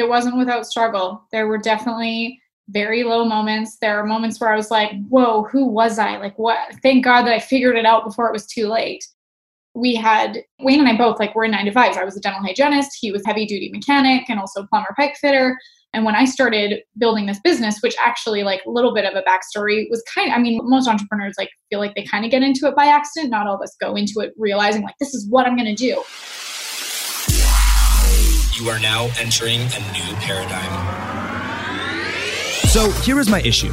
It wasn't without struggle. There were definitely very low moments. There are moments where I was like, whoa, who was I? Like, what? Thank God that I figured it out before it was too late. We had Wayne and I both like were in nine to fives. I was a dental hygienist. He was heavy duty mechanic and also plumber pipe fitter. And when I started building this business, which actually like a little bit of a backstory was kind of, I mean, most entrepreneurs like feel like they kind of get into it by accident. Not all of us go into it realizing like, this is what I'm going to do. You are now entering a new paradigm. So here is my issue.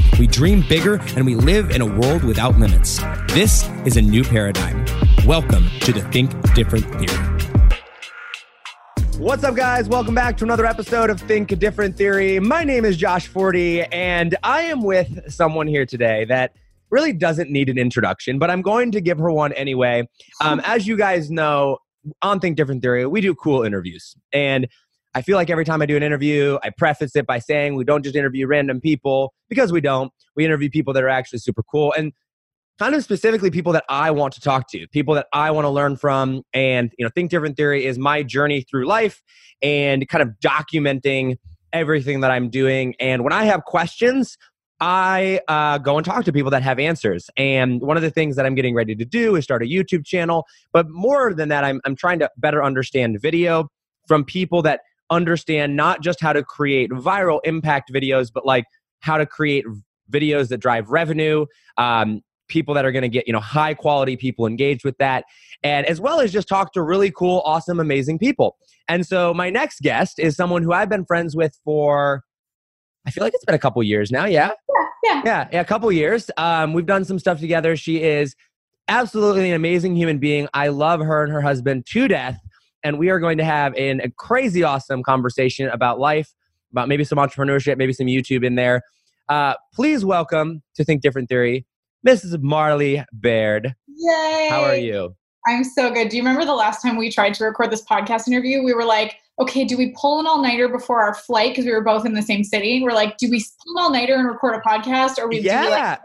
we dream bigger, and we live in a world without limits. This is a new paradigm. Welcome to the Think Different Theory. What's up, guys? Welcome back to another episode of Think Different Theory. My name is Josh Forti, and I am with someone here today that really doesn't need an introduction, but I'm going to give her one anyway. Um, as you guys know, on Think Different Theory, we do cool interviews. And I feel like every time I do an interview, I preface it by saying we don't just interview random people because we don't. We interview people that are actually super cool and kind of specifically people that I want to talk to, people that I want to learn from. And, you know, Think Different Theory is my journey through life and kind of documenting everything that I'm doing. And when I have questions, I uh, go and talk to people that have answers. And one of the things that I'm getting ready to do is start a YouTube channel. But more than that, I'm, I'm trying to better understand video from people that understand not just how to create viral impact videos, but like how to create videos that drive revenue, um, people that are going to get you know high quality people engaged with that, and as well as just talk to really cool, awesome, amazing people. And so my next guest is someone who I've been friends with for. I feel like it's been a couple years now. Yeah. Yeah. Yeah. Yeah. Yeah. A couple years. Um, we've done some stuff together. She is absolutely an amazing human being. I love her and her husband to death and we are going to have an, a crazy awesome conversation about life, about maybe some entrepreneurship, maybe some YouTube in there. Uh, please welcome to Think Different Theory, Mrs. Marley Baird. Yay! How are you? I'm so good. Do you remember the last time we tried to record this podcast interview? We were like, okay, do we pull an all nighter before our flight because we were both in the same city? We're like, do we pull an all nighter and record a podcast, or we yeah. do like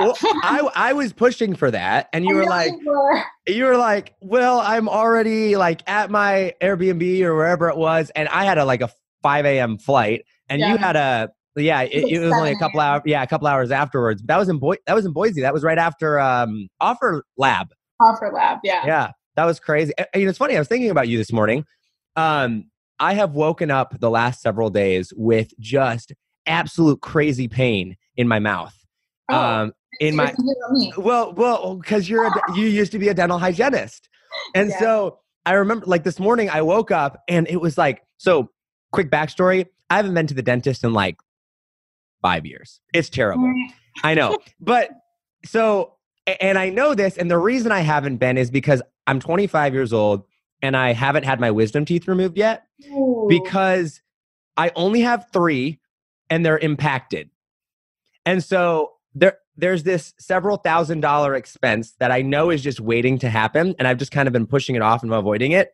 well, I I was pushing for that, and you were like, you were. you were like, well, I'm already like at my Airbnb or wherever it was, and I had a like a 5 a.m. flight, and yeah. you had a yeah, it, it was only a couple hours. Yeah, a couple hours afterwards. That was in Boise. That was in Boise. That was right after um, Offer Lab. Offer Lab. Yeah. Yeah, that was crazy. And, you know, it's funny. I was thinking about you this morning. Um, I have woken up the last several days with just absolute crazy pain in my mouth. Oh, um, in my well, well, because you're a, you used to be a dental hygienist, and yeah. so I remember like this morning I woke up and it was like so. Quick backstory: I haven't been to the dentist in like five years. It's terrible. Mm. I know, but so and I know this, and the reason I haven't been is because I'm 25 years old and I haven't had my wisdom teeth removed yet Ooh. because I only have three and they're impacted. And so there there's this several thousand dollar expense that I know is just waiting to happen and I've just kind of been pushing it off and avoiding it.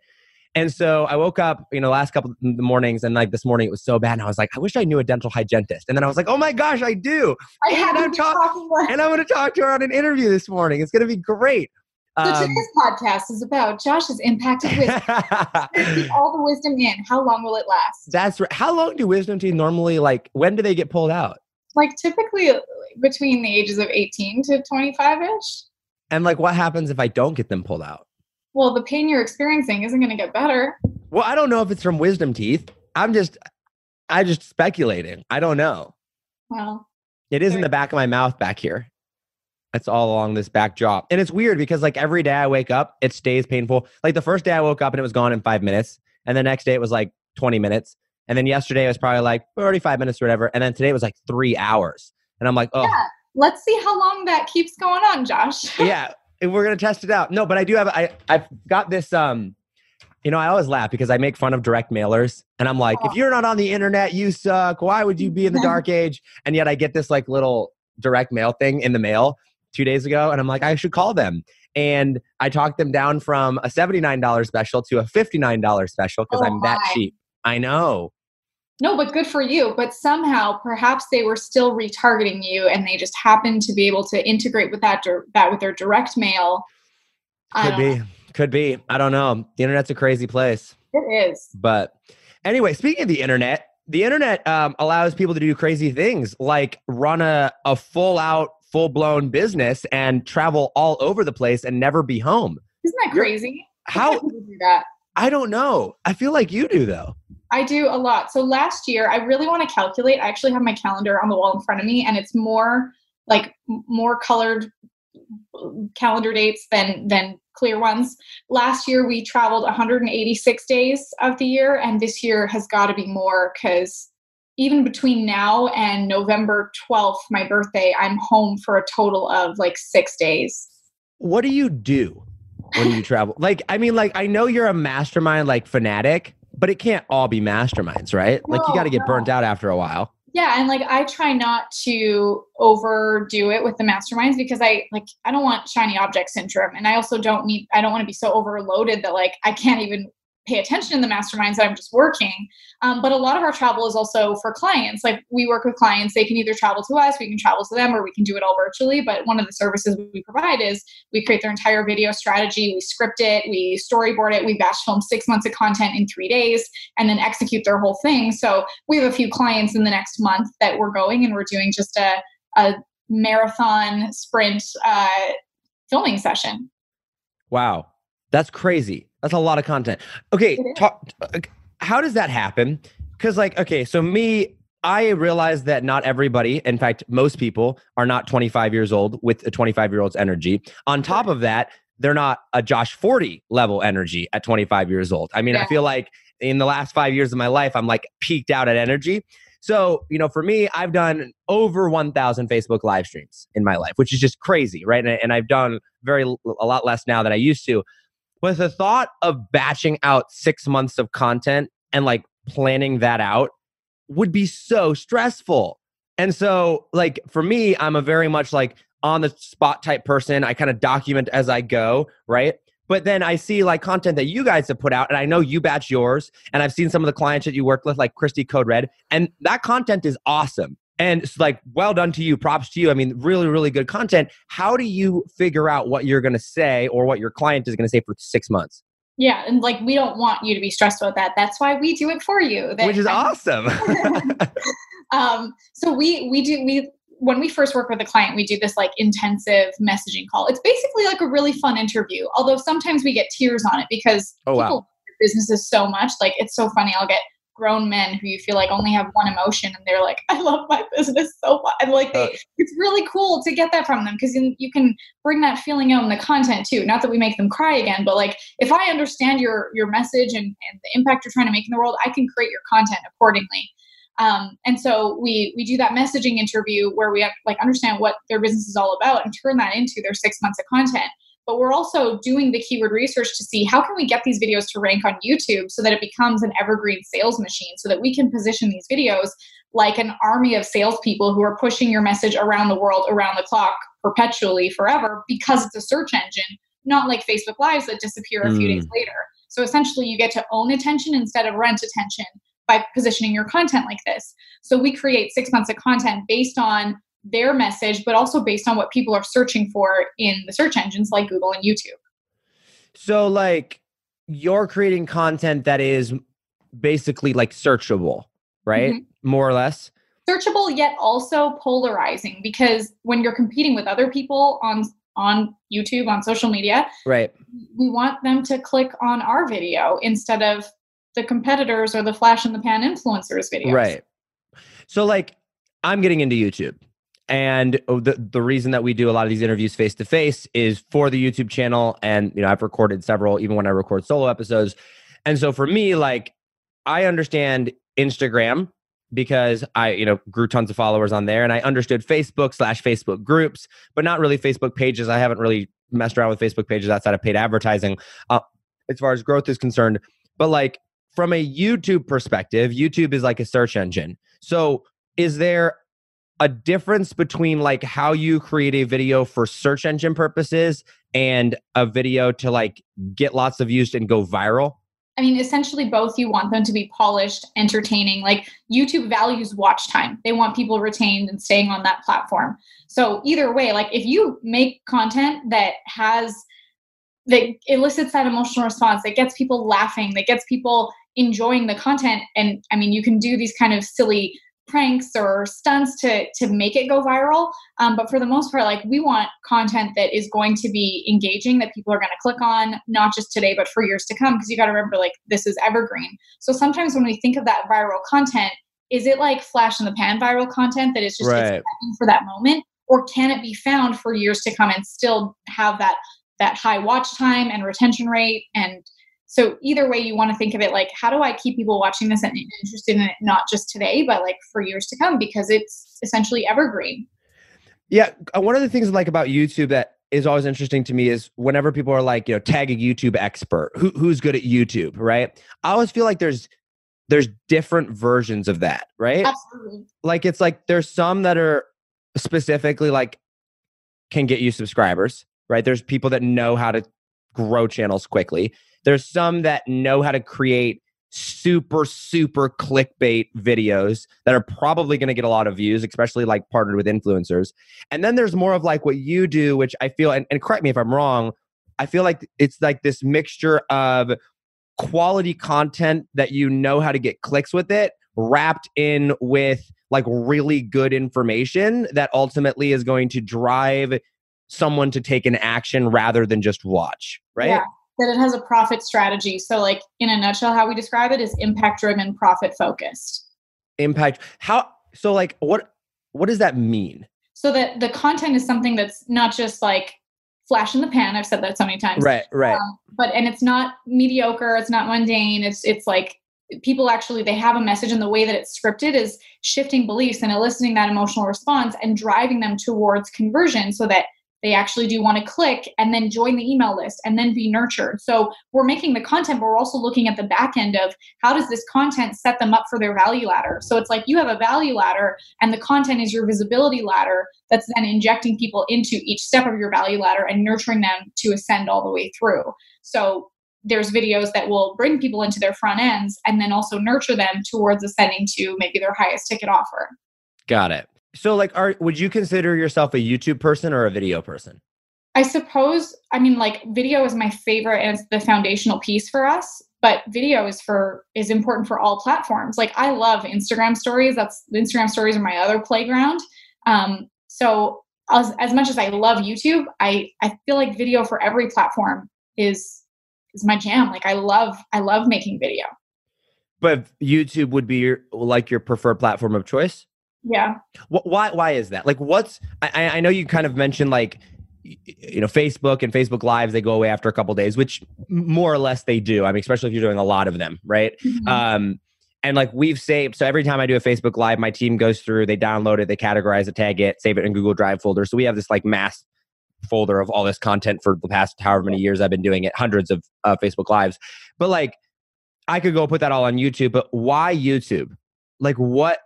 And so I woke up, you know, last couple of the mornings, and like this morning it was so bad. And I was like, I wish I knew a dental hygienist. And then I was like, oh my gosh, I do. I and, I'm talk- and I'm going to talk to her on an interview this morning. It's going to be great. So um, today's podcast is about Josh's impacted wisdom. all the wisdom in. How long will it last? That's right. How long do wisdom teeth normally like? When do they get pulled out? Like typically between the ages of 18 to 25 ish. And like, what happens if I don't get them pulled out? Well, the pain you're experiencing isn't going to get better. Well, I don't know if it's from wisdom teeth. I'm just, I just speculating. I don't know. Well, it is in the back of my mouth back here. It's all along this back jaw. And it's weird because like every day I wake up, it stays painful. Like the first day I woke up and it was gone in five minutes. And the next day it was like 20 minutes. And then yesterday it was probably like 35 minutes or whatever. And then today it was like three hours. And I'm like, oh. Yeah. Let's see how long that keeps going on, Josh. yeah. And we're gonna test it out. No, but I do have I I've got this um You know, I always laugh because I make fun of direct mailers and I'm like, Oh. if you're not on the internet, you suck. Why would you be in the dark age? And yet I get this like little direct mail thing in the mail two days ago and I'm like, I should call them. And I talked them down from a $79 special to a $59 special because Oh I'm that cheap. I know. No, but good for you. But somehow, perhaps they were still retargeting you, and they just happened to be able to integrate with that dir- that with their direct mail. Could be. know. Could be. I don't know. The internet's a crazy place. It is. But anyway, speaking of the internet, the internet um, allows people to do crazy things like run a, a full out, full blown business and travel all over the place and never be home. Isn't that crazy? How? How do you do that? I don't know. I feel like you do though. I do a lot. So last year, I really want to calculate. I actually have my calendar on the wall in front of me, and it's more like more colored mm, calendar dates than than clear ones. Last year, we traveled 186 days of the year, and this year has got to be more because even between now and November 12th, my birthday, I'm home for a total of like six days. What do you do when you travel? Like, I mean, like, I know you're a mastermind, like, fanatic, but it can't all be masterminds, right? like, you got to get no. burnt out after a while. Yeah, and like I try not to overdo it with the masterminds because I like I don't want shiny object syndrome and I also don't need I don't want to be so overloaded that like I can't even pay attention in the masterminds that I'm just working. Um, but a lot of our travel is also for clients. Like we work with clients, they can either travel to us, we can travel to them, or we can do it all virtually. But one of the services we provide is we create their entire video strategy, we script it, we storyboard it, we batch film six months of content in three days, and then execute their whole thing. So we have a few clients in the next month that we're going and we're doing just a, a marathon sprint uh, filming session. Wow. That's crazy. That's a lot of content. Okay, talk, how does that happen? Because, like, okay, so me, I realize that not everybody, in fact, most people are not 25 years old with a 25 year old's energy. On top of that, they're not a Josh Forti level energy at 25 years old. I mean, I feel like in the last five years of my life, I'm like peaked out at energy. So, you know, for me, I've done over 1,000 Facebook live streams in my life, which is just crazy, right? And, and I've done very a lot less now than I used to. But the thought of batching out six months of content and like planning that out would be so stressful. And so, like, for me, I'm a very much like on the spot type person. I kind of document as I go, right? But then I see like content that you guys have put out, and I know you batch yours, and I've seen some of the clients that you work with, like Christy Code Red, and that content is awesome. And it's like, well done to you, props to you. I mean, really, really good content. How do you figure out what you're going to say or what your client is going to say for six months? Yeah, and like we don't want you to be stressed about that. That's why we do it for you. That- Which is awesome. um, so we we do we when we first work with a client, we do this like intensive messaging call. It's basically like a really fun interview. Although sometimes we get tears on it because Oh, wow. people their businesses so much. Like it's so funny. I'll get grown men who you feel like only have one emotion and they're like, I love my business so much. And like they, Uh. it's really cool to get that from them because you, you can bring that feeling out in the content too. Not that we make them cry again, but like if I understand your your message and, and the impact you're trying to make in the world, I can create your content accordingly. Um, and so we we do that messaging interview where we have, like understand what their business is all about and turn that into their six months of content. But we're also doing the keyword research to see how can we get these videos to rank on YouTube so that it becomes an evergreen sales machine, so that we can position these videos like an army of salespeople who are pushing your message around the world, around the clock, perpetually, forever, because it's a search engine, not like Facebook Lives that disappear a few days hmm. later. So essentially, you get to own attention instead of rent attention by positioning your content like this. So we create six months of content based on their message, but also based on what people are searching for in the search engines like Google and YouTube. so, like, you're creating content that is basically like searchable, right? Mm-hmm. More or less. Searchable yet also polarizing because when you're competing with other people on on YouTube, on social media, Right. we want them to click on our video instead of the competitors or the flash in the pan influencers videos. Right. So like I'm getting into YouTube. And oh, the the reason that we do a lot of these interviews face to face is for the YouTube channel and you know I've recorded several even when I record solo episodes. And so for me like I understand Instagram because I you know grew tons of followers on there and I understood Facebook slash Facebook groups but not really Facebook pages. I haven't really messed around with Facebook pages outside of paid advertising uh, as far as growth is concerned. But like from a YouTube perspective, YouTube is like a search engine. So is there a difference between like how you create a video for search engine purposes and a video to like get lots of views and go viral? I mean, essentially both. You want them to be polished, entertaining. Like YouTube values watch time. They want people retained and staying on that platform. So either way, like if you make content that has that elicits that emotional response, that gets people laughing, that gets people enjoying the content, and I mean, you can do these kind of silly pranks or stunts to to make it go viral. Um, but for the most part like we want content that is going to be engaging that people are going to click on not just today but for years to come because you got to remember like this is evergreen. So sometimes when we think of that viral content is it like flash in the pan viral content that is just Right. for that moment? Or can it be found for years to come and still have that that high watch time and retention rate and so either way you want to think of it like how do i keep people watching this and interested in it not just today but like for years to come because it's essentially evergreen Yeah, uh, one of the things I like about YouTube that is always interesting to me is whenever people are like, you know, tag a YouTube expert, who, who's good at YouTube, right? I always feel like there's there's different versions of that, right? absolutely Like it's like there's some that are specifically like can get you subscribers, right? There's people that know how to grow channels quickly. There's some that know how to create super super clickbait videos that are probably going to get a lot of views especially like partnered with influencers and then there's more of like what you do which i feel and, and correct me if i'm wrong i feel like it's like this mixture of quality content that you know how to get clicks with it wrapped in with like really good information that ultimately is going to drive someone to take an action rather than just watch right Yeah. That it has a profit strategy. So like in a nutshell how we describe it is impact driven profit focused. Impact how so like what what does that mean? So that the content is something that's not just like flash in the pan. I've said that so many times. Right right. Um, but and it's not mediocre it's not mundane it's it's like people actually they have a message and the way that it's scripted is shifting beliefs and eliciting that emotional response and driving them towards conversion so that they actually do want to click and then join the email list and then be nurtured. So we're making the content but we're also looking at the back end of how does this content set them up for their value ladder. So it's like you have a value ladder and the content is your visibility ladder that's then injecting people into each step of your value ladder and nurturing them to ascend all the way through. So there's videos that will bring people into their front ends and then also nurture them towards ascending to maybe their highest ticket offer. got it so like are would you consider yourself a youtube person or a video person I suppose, I mean, like video is my favorite and it's the foundational piece for us, but video is for is important for all platforms. Like I love Instagram stories. That's Instagram stories are my other playground. Um, so as, as much as I love YouTube, I I feel like video for every platform is is my jam. Like I love I love making video. but youtube would be your like your preferred platform of choice Yeah. Why why is that? Like what's i I- know you kind of mentioned like you know facebook and facebook lives they go away after a couple days which more or less they do. I mean especially if you're doing a lot of them right? Mhm. um and like we've saved so every time i do a facebook live my team goes through they download it they categorize it tag it save it in google drive folder. So we have this like mass folder of all this content for the past however many years i've been doing it hundreds of uh, facebook lives. But like i could go put that all on youtube but why youtube? Like what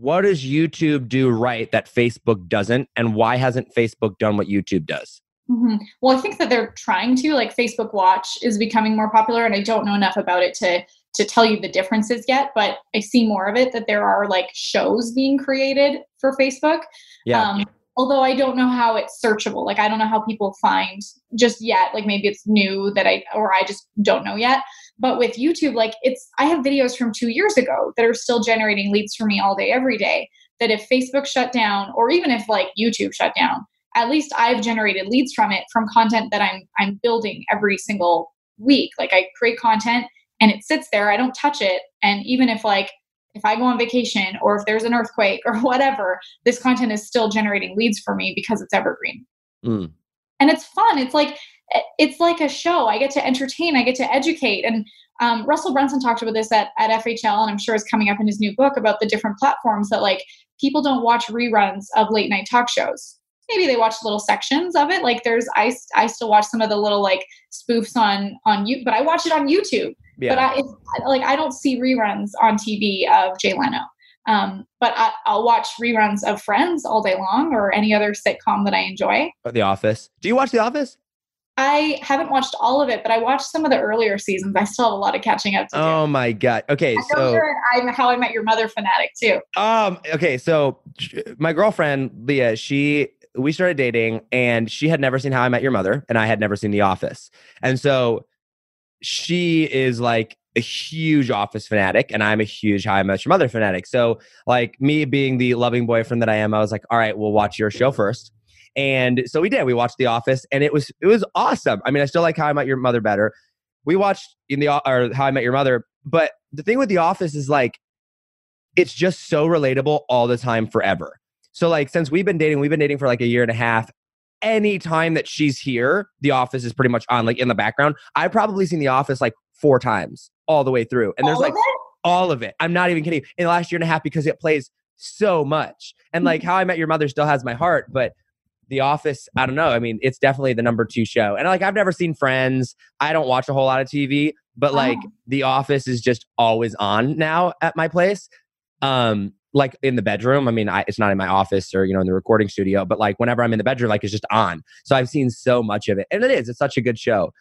what does youtube do right that facebook doesn't and why hasn't facebook done what youtube does Mhm. Well, I think that they're trying to. Like Facebook Watch is becoming more popular, and I don't know enough about it to to tell you the differences yet. But I see more of it that there are like shows being created for Facebook. yeah Um, although I don't know how it's searchable. Like I don't know how people find just yet. Like maybe it's new that I or I just don't know yet. But with YouTube, like it's I have videos from two years ago that are still generating leads for me all day, every day. That if Facebook shut down, or even if like YouTube shut down, at least I've generated leads from it from content that I'm I'm building every single week. Like I create content and it sits there. I don't touch it. And even if like if I go on vacation or if there's an earthquake or whatever, this content is still generating leads for me because it's evergreen. Mm. And it's fun. It's like it's like a show. I get to entertain. I get to educate. And um, Russell Brunson talked about this at, at FHL, and I'm sure is coming up in his new book about the different platforms that like people don't watch reruns of late night talk shows. Maybe they watch little sections of it. Like there's I I still watch some of the little like spoofs on on you, but I watch it on YouTube Yeah. But I if, like I don't see reruns on TV of Jay Leno. Um, but I, I'll watch reruns of Friends all day long or any other sitcom that I enjoy. The Office. Do you watch The Office? I haven't watched all of it, but I watched some of the earlier seasons. I still have a lot of catching up to do. Oh my god. Okay, so I'm How I Met Your Mother fanatic too. um okay, so my girlfriend Leah, she we started dating and she had never seen How I Met Your Mother and I had never seen The Office. And so she is like a huge Office fanatic and I'm a huge How I Met Your Mother fanatic. So like me being the loving boyfriend that I am, I was like, "All right, we'll watch your show first. And so we did. We watched The Office, and it was it was awesome. I mean, I still like How I Met Your Mother better. We watched in the or How I Met Your Mother, but the thing with The Office is like, it's just so relatable all the time, forever. So like, since we've been dating, we've been dating for like a year and a half. Any time that she's here, The Office is pretty much on, like in the background. I've probably seen The Office like four times all the way through, and there's All like all of it. I'm not even kidding. In the last year and a half, because it plays so much. And like mm-hmm. How I Met Your Mother still has my heart, but The Office, I don't know. I mean, it's definitely the number two show. And like I've never seen Friends. I don't watch a whole lot of TV, but like Oh. The Office is just always on now at my place. Um, like in the bedroom. I mean, I, it's not in my office or you know in the recording studio, but like whenever I'm in the bedroom, like it's just on. So I've seen so much of it, and it is. It's such a good show.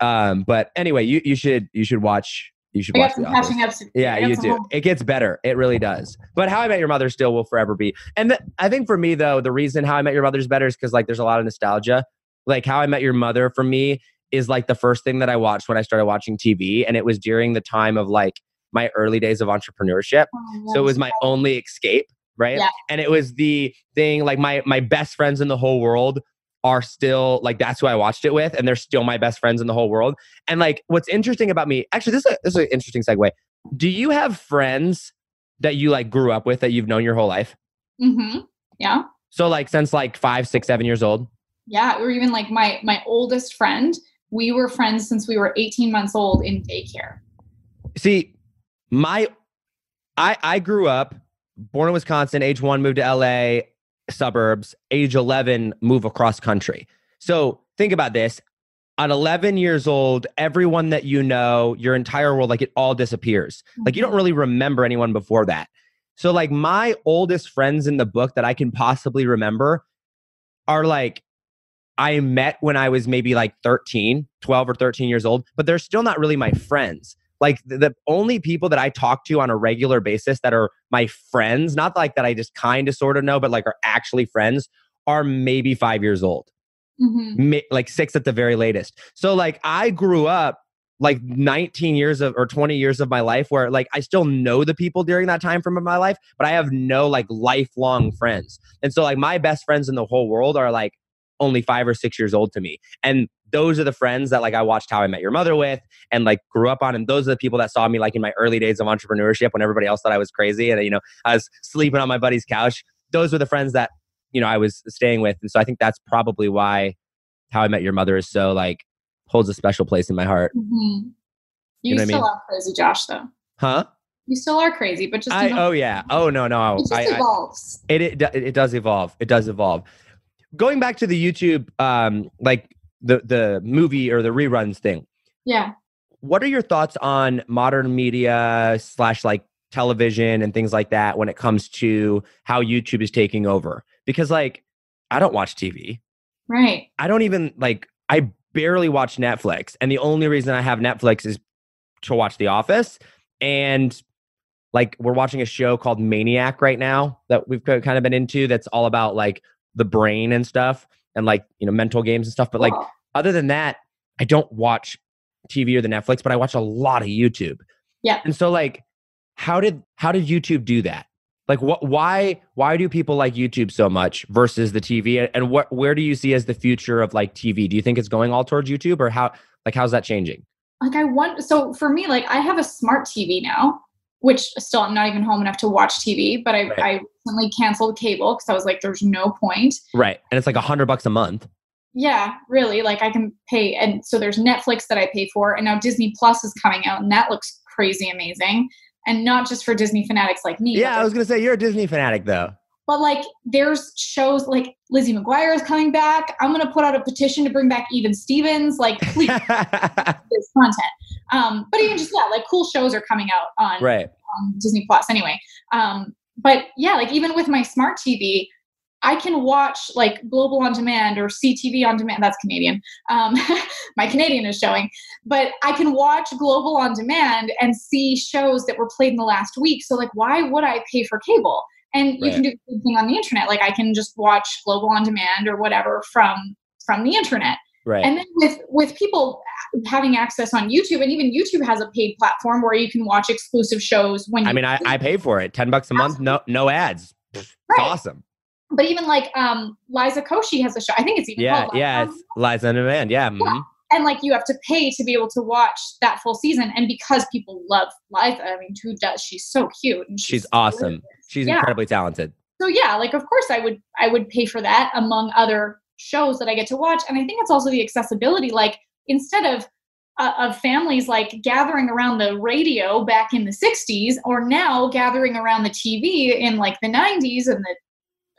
Um, but anyway, you you should you should watch you should I watch The Office. up to. Yeah, you do. home- It gets better. It really does. But How I Met Your Mother still will forever be. And th- I think for me though, the reason How I Met Your Mother is better is because like there's a lot of nostalgia. Like How I Met Your Mother for me is like the first thing that I watched when I started watching TV, and it was during the time of like my early days of entrepreneurship. Oh, So it was my only escape, right? Yeah. And it was the thing like my my best friends in the whole world are still like that's who I watched it with, and they're still my best friends in the whole world. And like what's interesting about me, actually, this is, a, this is an interesting segue. Do you have friends that you like grew up with that you've known your whole life? Mm-hmm. Yeah. So like since like five, six, seven years old. Yeah. Or even like my my oldest friend, we were friends since we were 18 months old in daycare. See, my I I grew up born in Wisconsin, age 1 moved to LA suburbs, age 11 move across country. So, think about this. At 11 years old, everyone that you know, your entire world like it all disappears. Like you don't mm-hmm. really remember anyone before that. So like my oldest friends in the book that I can possibly remember are like I met when I was maybe like 13, 12 or 13 years old, but they're still not really my friends. Like the, the only people that I talk to on a regular basis that are my friends, not like that I just kind of sort of know, but like are actually friends, are maybe five years old, Mhm. ma- like six at the very latest. So like I grew up like 19 years of or 20 years of my life where like I still know the people during that time from my life, but I have no like lifelong friends. And so like my best friends in the whole world are like only five or six years old to me. And those are the friends that like I watched How I Met Your Mother with and like grew up on. And those are the people that saw me like in my early days of entrepreneurship when everybody else thought I was crazy and you know I was sleeping on my buddy's couch. Those were the friends that you know I was staying with. And so I think that's probably why How I Met Your Mother is so like holds a special place in my heart. Mhm. You You, know what I still mean? are crazy, Josh. Though Huh? you still are crazy, but just I oh yeah. Oh no no. it just I, I, it, it it does evolve. It does evolve. Going back to the YouTube, um, like the the movie or the reruns thing. yeah. What are your thoughts on modern media slash like television and things like that when it comes to how YouTube is taking over? Because like I don't watch TV. Right. I don't even like I barely watch Netflix. And the only reason I have Netflix is to watch The Office. And like we're watching a show called Maniac right now that we've kind of been into that's all about like the brain and stuff and like, you know, mental games and stuff. But like other than that, I don't watch TV or the Netflix, but I watch a lot of YouTube. Yeah. And so like how did how did YouTube do that? Like what why why do people like YouTube so much versus the TV and what where do you see as the future of like TV? Do you think it's going all towards YouTube or how like how's that changing? like I want so for me, like I have a smart TV now, which still I'm not even home enough to watch TV, but I, Right. I recently canceled cable because I was like, there's no point. Right. And it's like a hundred bucks a month. Yeah, really. Like I can pay and so there's Netflix that I pay for, and now Disney Plus is coming out, and that looks crazy amazing. And not just for Disney fanatics like me. Yeah, I was gonna say you're a Disney fanatic though. But like there's shows like Lizzie McGuire is coming back. I'm gonna put out a petition to bring back Even Stevens. Like please this content. Um, but even just yeah, like cool shows are coming out on, right. on Disney Plus anyway. Um, but yeah, like even with my smart TV, I can watch like Global on Demand or CTV on Demand. That's Canadian. Um, my Canadian is showing, but I can watch Global on Demand and see shows that were played in the last week. So like, why would I pay for cable? And you can do the same thing on the internet. Like I can just watch Global on Demand or whatever from from the internet. Right. And then with with people having access on YouTube, and even YouTube has a paid platform where you can watch exclusive shows when you I mean, I, I pay for it. 10 bucks a month, no no ads. It's Right. awesome. but even like um Liza Koshy has a show. I think it's even Yeah, called yeah. Liza. It's Liza on demand. Yeah. mhm. And like you have to pay to be able to watch that full season. And because people love Liza, I mean, who does? She's so cute and She's so awesome. gorgeous. She's Yeah. incredibly talented. So yeah, like of course I would I would pay for that among other shows that I get to watch. And I think it's also the accessibility. Like instead of uh, of families like gathering around the radio back in the 60s or now gathering around the TV in like the 90s and the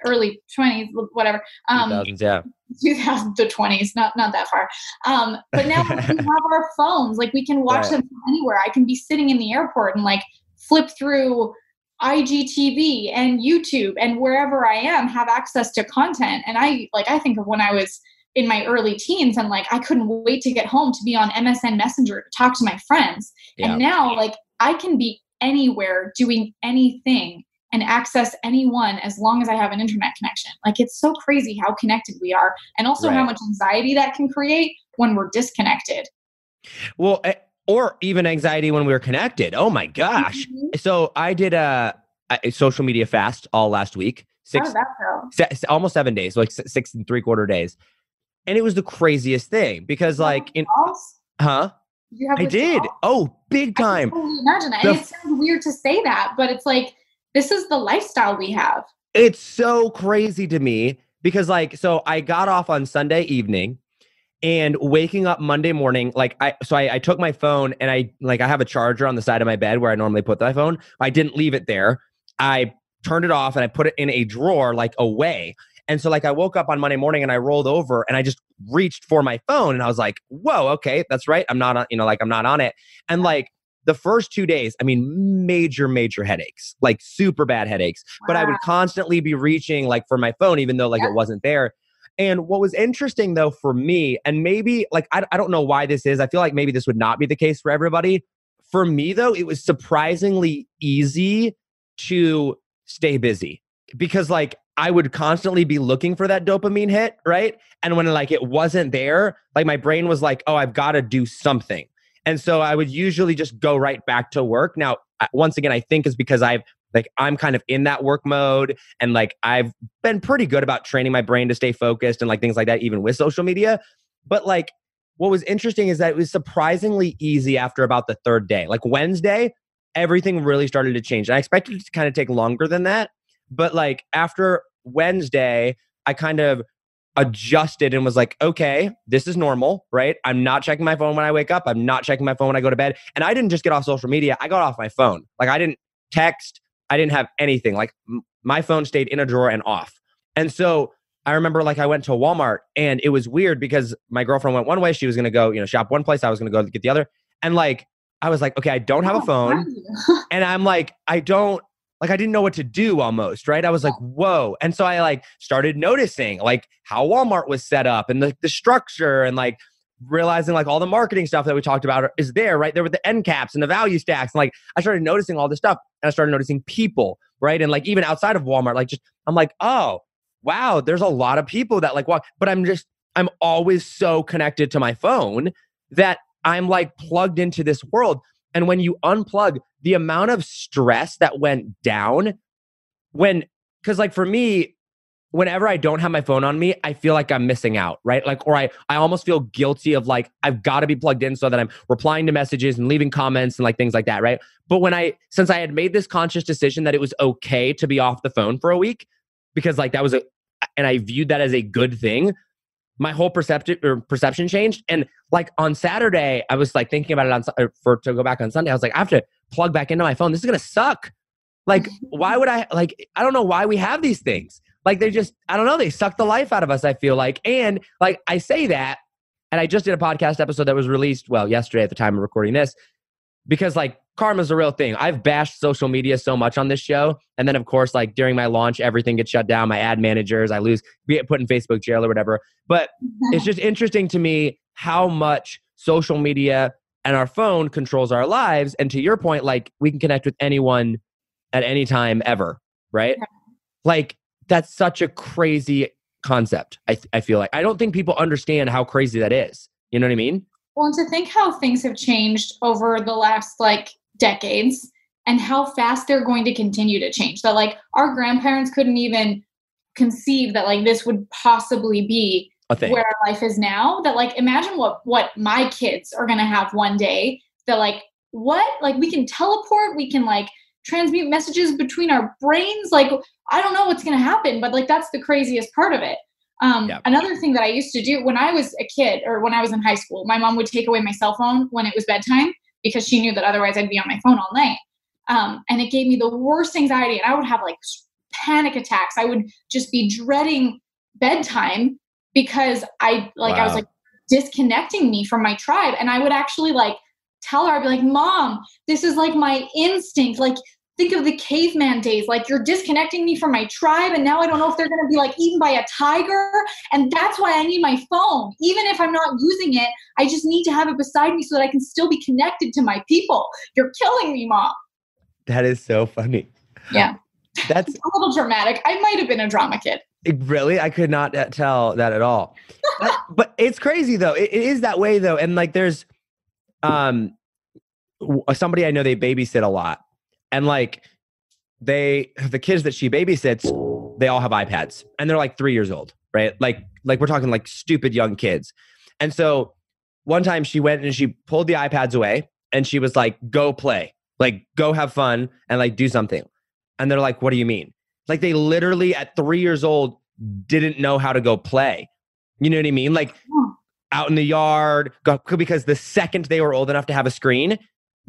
early 20s whatever um 2000s, yeah. 2000 to 20s not not that far um but now we have our phones like we can watch Right. them from anywhere i can be sitting in the airport and like flip through igtv and youtube and wherever i am have access to content and i like i think of when i was in my early teens and like i couldn't wait to get home to be on msn messenger to talk to my friends Yeah. and now like i can be anywhere doing anything and access anyone as long as I have an internet connection. Like it's so crazy how connected we are and also how much anxiety that can create when we're disconnected. Well, eh, or even anxiety when we're connected. Oh my gosh. Mhm. So I did a, a social media fast all last week. Six, se- almost seven days, like six and three quarter days. And it was the craziest thing because, like, in Withdrawals? huh? Did you I did. Oh, big I can time. totally imagine that. The And it sounds weird to say that, but it's like this is the lifestyle we have. It's so crazy to me because, like, so I got off on Sunday evening and waking up Monday morning, like, I, so I, I took my phone and I, like, I have a charger on the side of my bed where I normally put my phone. I didn't leave it there. I turned it off and I put it in a drawer, like, away. And so, like, I woke up on Monday morning and I rolled over and I just reached for my phone and I was like, whoa, okay, that's right. I'm not on, you know, like, I'm not on it. And, like, the first two days, I mean, major, major headaches, like super bad headaches. But I would constantly be reaching like for my phone, even though like Yeah. it wasn't there. And what was interesting though for me, and maybe like I, I don't know why this is, I feel like maybe this would not be the case for everybody. For me though, it was surprisingly easy to stay busy because like I would constantly be looking for that dopamine hit, right? And when like it wasn't there, like my brain was like, oh, I've got to do something. And so I would usually just go right back to work. Now, once again, I think is because I've like I'm kind of in that work mode and like I've been pretty good about training my brain to stay focused and like things like that, even with social media. But like what was interesting is that it was surprisingly easy after about the third day. Like Wednesday, everything really started to change. And I expected it to kind of take longer than that. But like after Wednesday, I kind of adjusted and was like, okay, this is normal, right? I'm not checking my phone when I wake up. I'm not checking my phone when I go to bed. And I didn't just get off social media, I got off my phone. Like I didn't text, I didn't have anything. Like m- my phone stayed in a drawer and off. And so I remember like I went to Walmart and it was weird because my girlfriend went one way, she was going to go, you know, shop one place, I was going to go get the other. And like I was like, okay, I don't have a phone and I'm like, I don't like I didn't know what to do almost, right? I was like, whoa. And so I like started noticing like how Walmart was set up and the, the structure and like realizing like all the marketing stuff that we talked about is there, right? There were the end caps and the value stacks. And like I started noticing all this stuff and I started noticing people, right? And like even outside of Walmart, like just I'm like, oh, wow, there's a lot of people that like walk, but I'm just I'm always so connected to my phone that I'm like plugged into this world. And when you unplug, the amount of stress that went down when, because like for me, whenever I don't have my phone on me, I feel like I'm missing out, right? Like, or I, I almost feel guilty of like, I've got to be plugged in so that I'm replying to messages and leaving comments and like things like that, right? But when I, since I had made this conscious decision that it was okay to be off the phone for a week, because like that was a, and I viewed that as a good thing, my whole perception or perception changed. And like on Saturday, I was like thinking about it on for to go back on Sunday. I was like, I have to plug back into my phone. This is gonna suck. Like, why would I, like, I don't know why we have these things. Like, they just, I don't know, they suck the life out of us, I feel like. And like, I say that, and I just did a podcast episode that was released, well, yesterday at the time of recording this, because like karma's a real thing. I've bashed social media so much on this show. And then, of course, like during my launch, everything gets shut down. My ad managers, I lose, get put in Facebook jail or whatever. But it's just interesting to me how much social media and our phone controls our lives. And to your point, like we can connect with anyone at any time ever, right? Yeah. Like that's such a crazy concept. I, I feel like I don't think people understand how crazy that is. You know what I mean? Well, and to think how things have changed over the last like decades and how fast they're going to continue to change. That like our grandparents couldn't even conceive that like this would possibly be where our life is now. That like imagine what what my kids are gonna have one day. That like what like we can teleport, we can like transmute messages between our brains. Like I don't know what's gonna happen, but like that's the craziest part of it. Um, yeah. Another thing that I used to do when I was a kid or when I was in high school, my mom would take away my cell phone when it was bedtime because she knew that otherwise I'd be on my phone all night. Um, and it gave me the worst anxiety, and I would have like panic attacks. I would just be dreading bedtime because I like wow. I was like disconnecting me from my tribe, and I would actually like tell her I'd be like, "Mom, this is like my instinct. Like think of the caveman days like you're disconnecting me from my tribe and now i don't know if they're going to be like eaten by a tiger and that's why i need my phone. Even if i'm not using it i just need to have it beside me so that i can still be connected to my people. You're killing me mom. That is so funny. Yeah. That's a little dramatic. I might have been a drama kid. Really? I could not uh, tell that at all. But, but it's crazy though. It, it is that way though and like there's um somebody i know they babysit a lot and like they the kids that she babysits they all have ipads and they're like three years old right? Like like we're talking like stupid young kids. And so one time she went and she pulled the ipads away and she was like go play. Like go have fun and like do something. And they're like what do you mean? Like they literally at three years old didn't know how to go play. You know what i mean? Like out in the yard because the second they were old enough to have a screen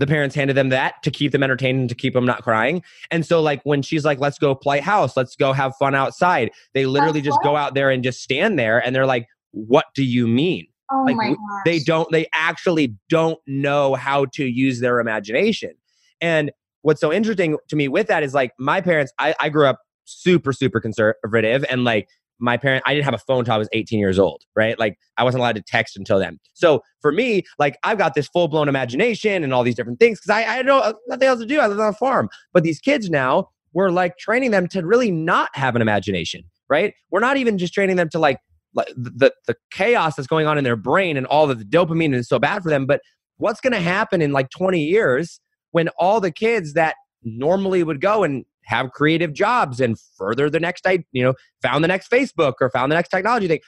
the parents handed them that to keep them entertained and to keep them not crying. And so, like, when she's like, let's go play house, let's go have fun outside, they literally just go out there and just stand there and they're like, what do you mean? Oh like, my gosh. They don't, they actually don't know how to use their imagination. And what's so interesting to me with that is like, my parents, I, I grew up super, super conservative and like, my parent i didn't have a phone until i was 18 years old right? Like i wasn't allowed to text until then. So for me like i've got this full-blown imagination and all these different things because I, I had no, uh, nothing else to do. I live on a farm. But these kids now we're like training them to really not have an imagination right? We're not even just training them to like like the the chaos that's going on in their brain and all the dopamine is so bad for them. But what's going to happen in like 20 years when all the kids that normally would go and have creative jobs and further the next i you know found the next facebook or found the next technology thing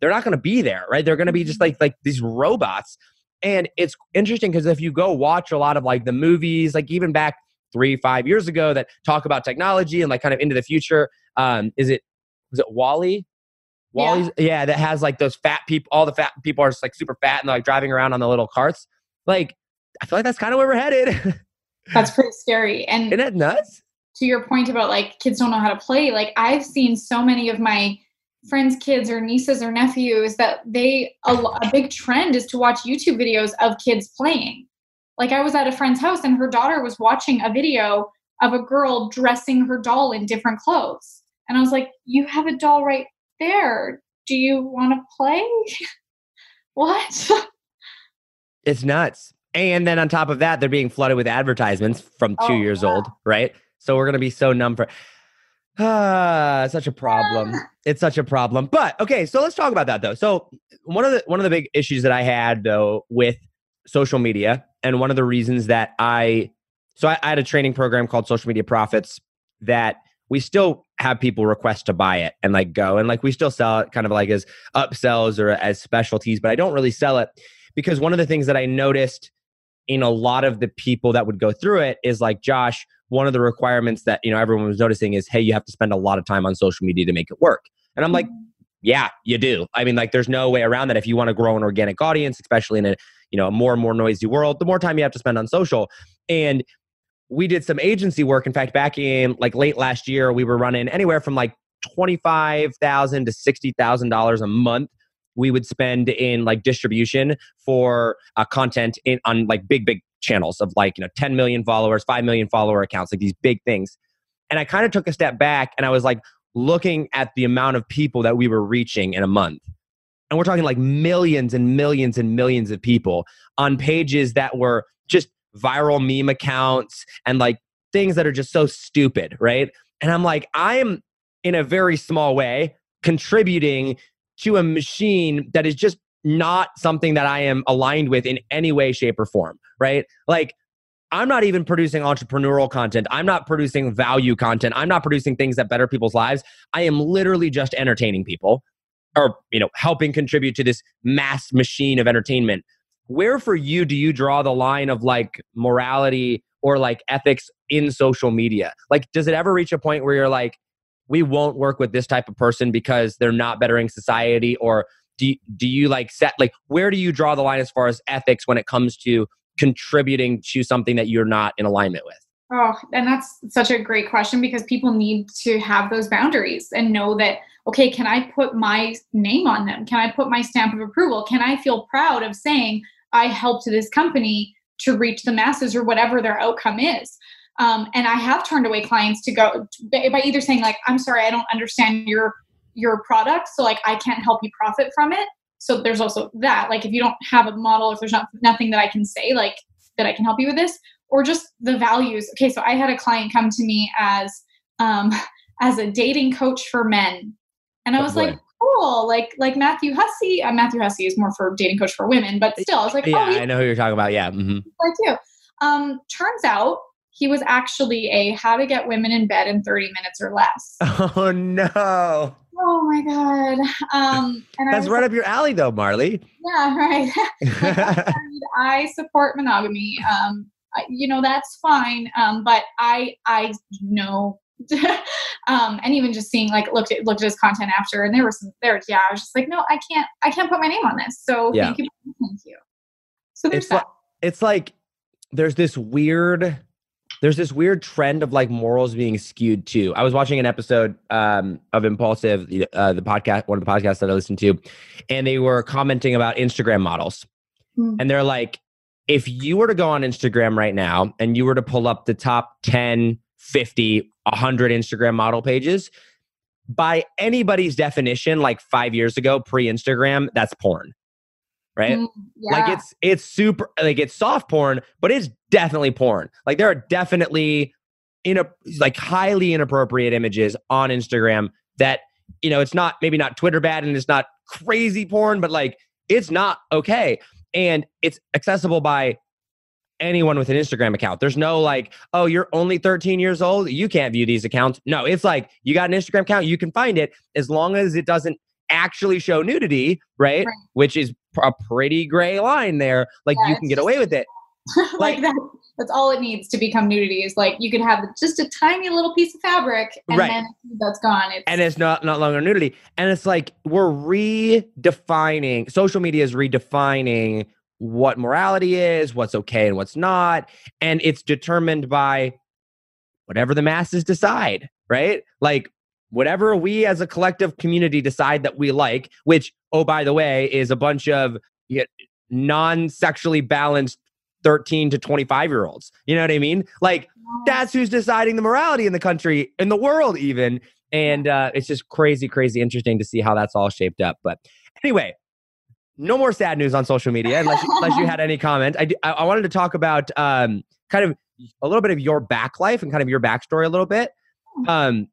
they're not going to be there right? They're going to be just like like these robots. And it's interesting because if you go watch a lot of like the movies like even back three five years ago that talk about technology and like kind of into the future um is it was it WALL-E? WALL-E's yeah. yeah that has like those fat people all the fat people are just like super fat and they're like driving around on the little carts. Like i feel like that's kind of where we're headed. That's pretty scary and isn't that nuts to your point about like kids don't know how to play, like I've seen so many of my friends' kids or nieces or nephews that they a, a big trend is to watch YouTube videos of kids playing. Like I was at a friend's house and her daughter was watching a video of a girl dressing her doll in different clothes. And I was like, "You have a doll right there. Do you want to play?" what? it's nuts. And then on top of that, they're being flooded with advertisements from 2 oh, years old, right? So we're gonna be so numb for ah, such a problem. It's such a problem. But okay, so let's talk about that though. So one of the one of the big issues that I had though with social media, and one of the reasons that I so I, I had a training program called Social Media Profits that we still have people request to buy it and like go and like we still sell it kind of like as upsells or as specialties, but I don't really sell it because one of the things that I noticed in a lot of the people that would go through it is like Josh, one of the requirements that you know everyone was noticing is hey you have to spend a lot of time on social media to make it work and i'm like mm-hmm. yeah you do i mean like there's no way around that if you want to grow an organic audience especially in a you know a more and more noisy world the more time you have to spend on social and we did some agency work. In fact, back in like late last year, we were running anywhere from like twenty-five thousand to sixty thousand dollars a month. We would spend in like distribution for uh, content in on like big, big channels of like you know 10 million followers, 5 million follower accounts, like these big things. And I kind of took a step back and I was like looking at the amount of people that we were reaching in a month. And we're talking like millions and millions and millions of people on pages that were just viral meme accounts and like things that are just so stupid, right? And I'm like, I'm in a very small way contributing to a machine that is just not something that I am aligned with in any way, shape, or form, right? Like, I'm not even producing entrepreneurial content. I'm not producing value content. I'm not producing things that better people's lives. I am literally just entertaining people or, you know, helping contribute to this mass machine of entertainment where for you do you draw the line of like morality or like ethics in social media? Like, does it ever reach a point where you're like, we won't work with this type of person because they're not bettering society? Or do do you like set, like, where do you draw the line as far as ethics when it comes to contributing to something that you're not in alignment with? Oh, and that's such a great question because people need to have those boundaries and know that, okay, can I put my name on them? Can I put my stamp of approval? Can I feel proud of saying, I helped this company to reach the masses or whatever their outcome is. Um, and I have turned away clients to go by either saying like, "I'm sorry, I don't understand your your product, so like I can't help you profit from it." So there's also that. Like if you don't have a model, if there's not nothing that I can say like that I can help you with this, or just the values. Okay, so I had a client come to me as um, as a dating coach for men, and I was oh, like, cool. Like like Matthew Hussey. Uh, Matthew Hussey is more for dating coach for women, but still, I was like, yeah, oh, I know who you're talking about. Yeah, mm-hmm. like you. Um, turns out he was actually a how to get women in bed in 30 minutes or less. Oh no. Oh my god. Um, and that's right like, up your alley, though, Marley. Yeah, right. I support monogamy. Um, you know that's fine. Um, but I I know um, and even just seeing like looked at looked at his content after, and there were some there. Yeah, I was just like, no, I can't, I can't put my name on this. So yeah. thank you, thank you. So there's it's that. Like, it's like there's this weird there's this weird trend of like morals being skewed too. I was watching an episode um, of Impulsive, uh, the podcast, one of the podcasts that I listened to, and they were commenting about Instagram models. Mm. And they're like, if you were to go on Instagram right now and you were to pull up the top 10 50, 100 Instagram model pages. By anybody's definition, like five years ago, pre Instagram, that's porn. Right? Mm, yeah. Like it's it's super like it's soft porn, but it's definitely porn. Like there are definitely in a like highly inappropriate images on Instagram that you know it's not maybe not Twitter bad and it's not crazy porn, but like it's not okay. And it's accessible by anyone with an Instagram account. There's no like, oh, you're only 13 years old. You can't view these accounts. No, it's like you got an Instagram account, you can find it as long as it doesn't actually show nudity, right? right. Which is a pretty gray line there. Like yeah, you can get away with it. like, like that. That's all it needs to become nudity is like you can have just a tiny little piece of fabric and right. then that's gone. It's, and it's not not longer nudity. And it's like we're redefining social media is redefining what morality is, what's okay and what's not. And it's determined by whatever the masses decide, right? Like whatever we as a collective community decide that we like, which, oh, by the way, is a bunch of you know, non sexually balanced 13 to 25 year olds. You know what I mean? Like that's who's deciding the morality in the country, in the world, even. And uh, it's just crazy, crazy interesting to see how that's all shaped up. But anyway, no more sad news on social media unless you, unless you had any comment. I, I, I wanted to talk about um, kind of a little bit of your back life and kind of your backstory a little bit. Hmm. Um,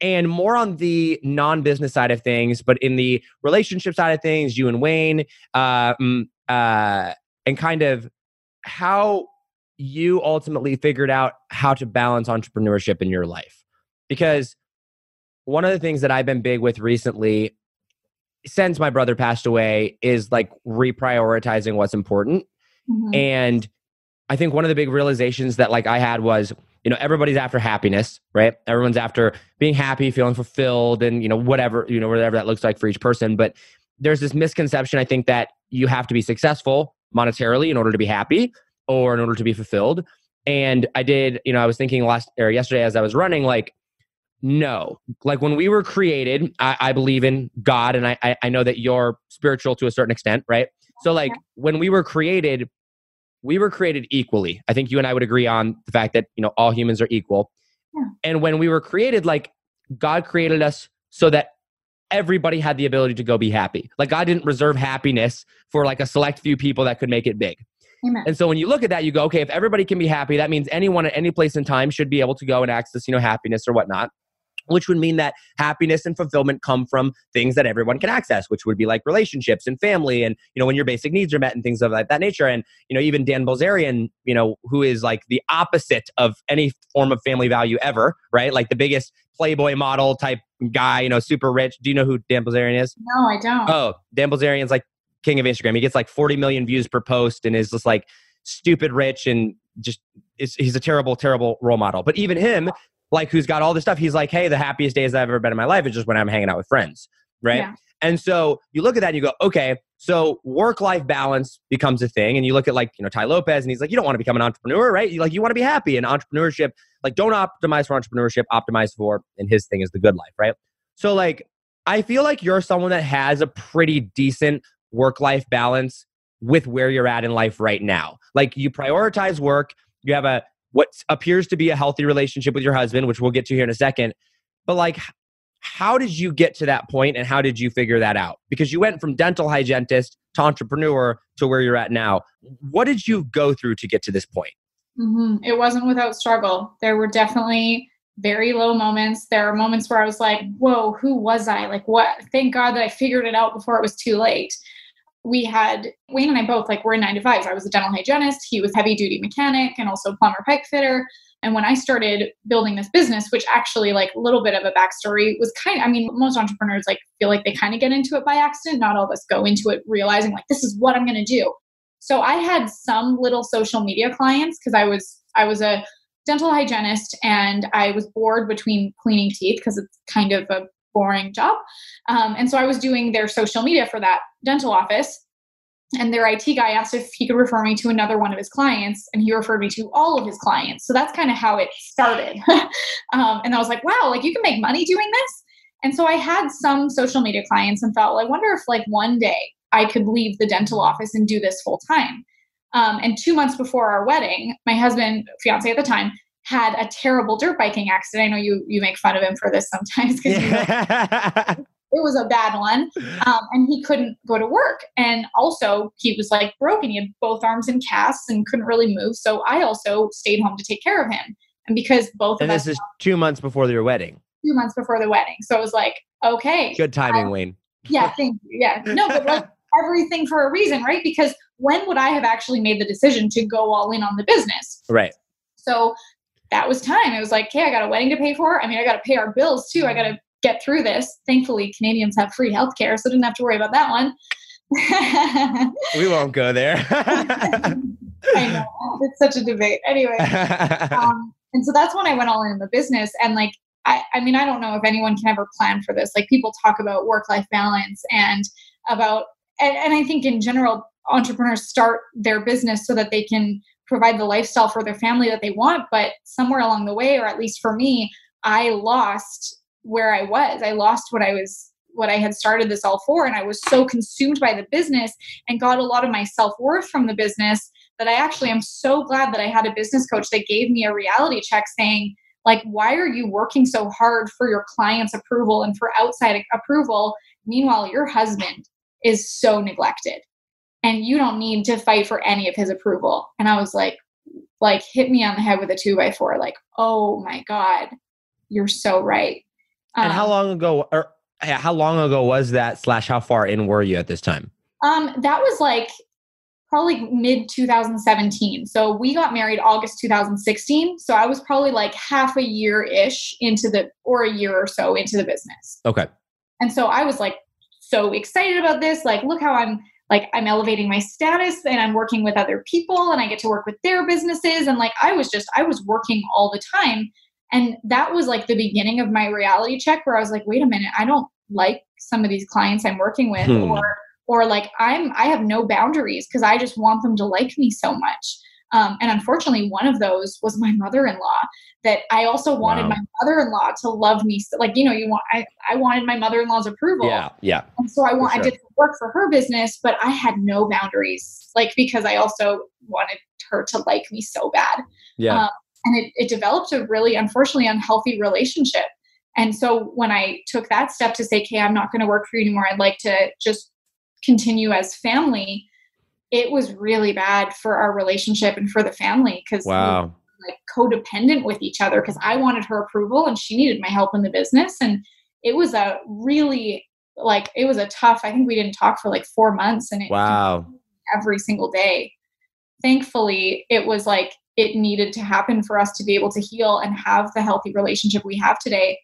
and more on the non-business side of things, but in the relationship side of things, you and Wayne, uh, mm, uh, and kind of how you ultimately figured out how to balance entrepreneurship in your life. Because one of the things that I've been big with recently since my brother passed away is like reprioritizing what's important. Mm-hmm. And I think one of the big realizations that like I had was, you know, everybody's after happiness, right? Everyone's after being happy, feeling fulfilled, and you know, whatever, you know, whatever that looks like for each person. But there's this misconception, I think, that you have to be successful monetarily in order to be happy or in order to be fulfilled. And I did, you know, I was thinking last or yesterday as I was running, like, no. Like when we were created, I, I believe in God and I, I know that you're spiritual to a certain extent, right? So like when we were created, we were created equally. I think you and I would agree on the fact that, you know, all humans are equal. Yeah. And when we were created, like God created us so that everybody had the ability to go be happy. Like God didn't reserve happiness for like a select few people that could make it big. Amen. And so when you look at that, you go, okay, if everybody can be happy, that means anyone at any place in time should be able to go and access, you know, happiness or whatnot which would mean that happiness and fulfillment come from things that everyone can access which would be like relationships and family and you know when your basic needs are met and things of like that nature. And you know even dan bilzerian you know who is like the opposite of any form of family value ever right? Like the biggest playboy model type guy you know super rich. Do you know who dan bilzerian is? No i don't. Oh dan bilzerian's like king of instagram. He gets like 40 million views per post and is just like stupid rich and just he's a terrible terrible role model. But even him like who's got all this stuff. He's like, hey, the happiest days I've ever been in my life is just when I'm hanging out with friends, right? Yeah. And so you look at that and you go, okay, so work life balance becomes a thing. And you look at like, you know, Tai Lopez and he's like, you don't want to become an entrepreneur, right? You like, you want to be happy. And entrepreneurship, like, don't optimize for entrepreneurship, optimize for, and his thing is the good life, right? So, like, I feel like you're someone that has a pretty decent work life balance with where you're at in life right now. Like, you prioritize work, you have a what appears to be a healthy relationship with your husband, which we'll get to here in a second. But like, how did you get to that point and how did you figure that out? Because you went from dental hygienist to entrepreneur to where you're at now. What did you go through to get to this point? Mm-hmm. It wasn't without struggle. There were definitely very low moments. There are moments where I was like, whoa, who was I? Like, what? Thank God that I figured it out before it was too late we had Wayne and I both like were in nine to fives. I was a dental hygienist, he was heavy duty mechanic and also plumber pipe fitter. And when I started building this business, which actually like a little bit of a backstory was kind of, I mean, most entrepreneurs like feel like they kind of get into it by accident. Not all of us go into it realizing like this is what I'm gonna do. So I had some little social media clients because I was I was a dental hygienist and I was bored between cleaning teeth because it's kind of a boring job. Um, and so I was doing their social media for that dental office. And their IT guy asked if he could refer me to another one of his clients, and he referred me to all of his clients. So that's kind of how it started. um, and I was like, wow, like you can make money doing this. And so I had some social media clients and thought, well, I wonder if like one day I could leave the dental office and do this full time. Um, and two months before our wedding, my husband, fiance at the time, had a terrible dirt biking accident. I know you you make fun of him for this sometimes because yeah. it was a bad one, um, and he couldn't go to work. And also, he was like broken. He had both arms in casts and couldn't really move. So I also stayed home to take care of him. And because both and of this is two months before your wedding. Two months before the wedding. So it was like, okay, good timing, um, Wayne. Yeah, thank you. Yeah, no, but like everything for a reason, right? Because when would I have actually made the decision to go all in on the business? Right. So that was time. It was like, okay, I got a wedding to pay for. I mean, I got to pay our bills too. I got to get through this. Thankfully, Canadians have free healthcare, so I didn't have to worry about that one. we won't go there. I know it's such a debate. Anyway, um, and so that's when I went all in the business. And like, I, I mean, I don't know if anyone can ever plan for this. Like, people talk about work-life balance and about, and, and I think in general, entrepreneurs start their business so that they can provide the lifestyle for their family that they want. But somewhere along the way, or at least for me, I lost where I was. I lost what I was what I had started this all for. And I was so consumed by the business and got a lot of my self worth from the business that I actually am so glad that I had a business coach that gave me a reality check saying, like, why are you working so hard for your client's approval and for outside approval? Meanwhile, your husband is so neglected and you don't need to fight for any of his approval. And I was like, like hit me on the head with a two by four, like, oh my God, you're so right. Um, and how um, long ago or how long ago was that slash how far in were you at this time? Um, that was like probably mid 2017. So we got married August 2016. So I was probably like half a year ish into the, or a year or so into the business. Okay. And so I was like so excited about this. Like, look how I'm like I'm elevating my status and I'm working with other people and I get to work with their businesses. And like I was just, I was working all the time. And that was like the beginning of my reality check where I was like, wait a minute, I don't like some of these clients I'm working with hmm. or or like I'm I have no boundaries because I just want them to like me so much. Um, and unfortunately, one of those was my mother-in-law. That I also wanted Wow. my mother-in-law to love me. So, like you know, you want I, I wanted my mother-in-law's approval. Yeah, yeah. And so I want sure. I did work for her business, but I had no boundaries. Like because I also wanted her to like me so bad. Yeah. Um, and it, it developed a really unfortunately unhealthy relationship. And so when I took that step to say, okay, I'm not going to work for you anymore, I'd like to just continue as family, it was really bad for our relationship and for the family because wow. like codependent with each other because I wanted her approval and she needed my help in the business. And it was a really like it was a tough, I think we didn't talk for like four months and it Wow. every single day. Thankfully, it was like it needed to happen for us to be able to heal and have the healthy relationship we have today.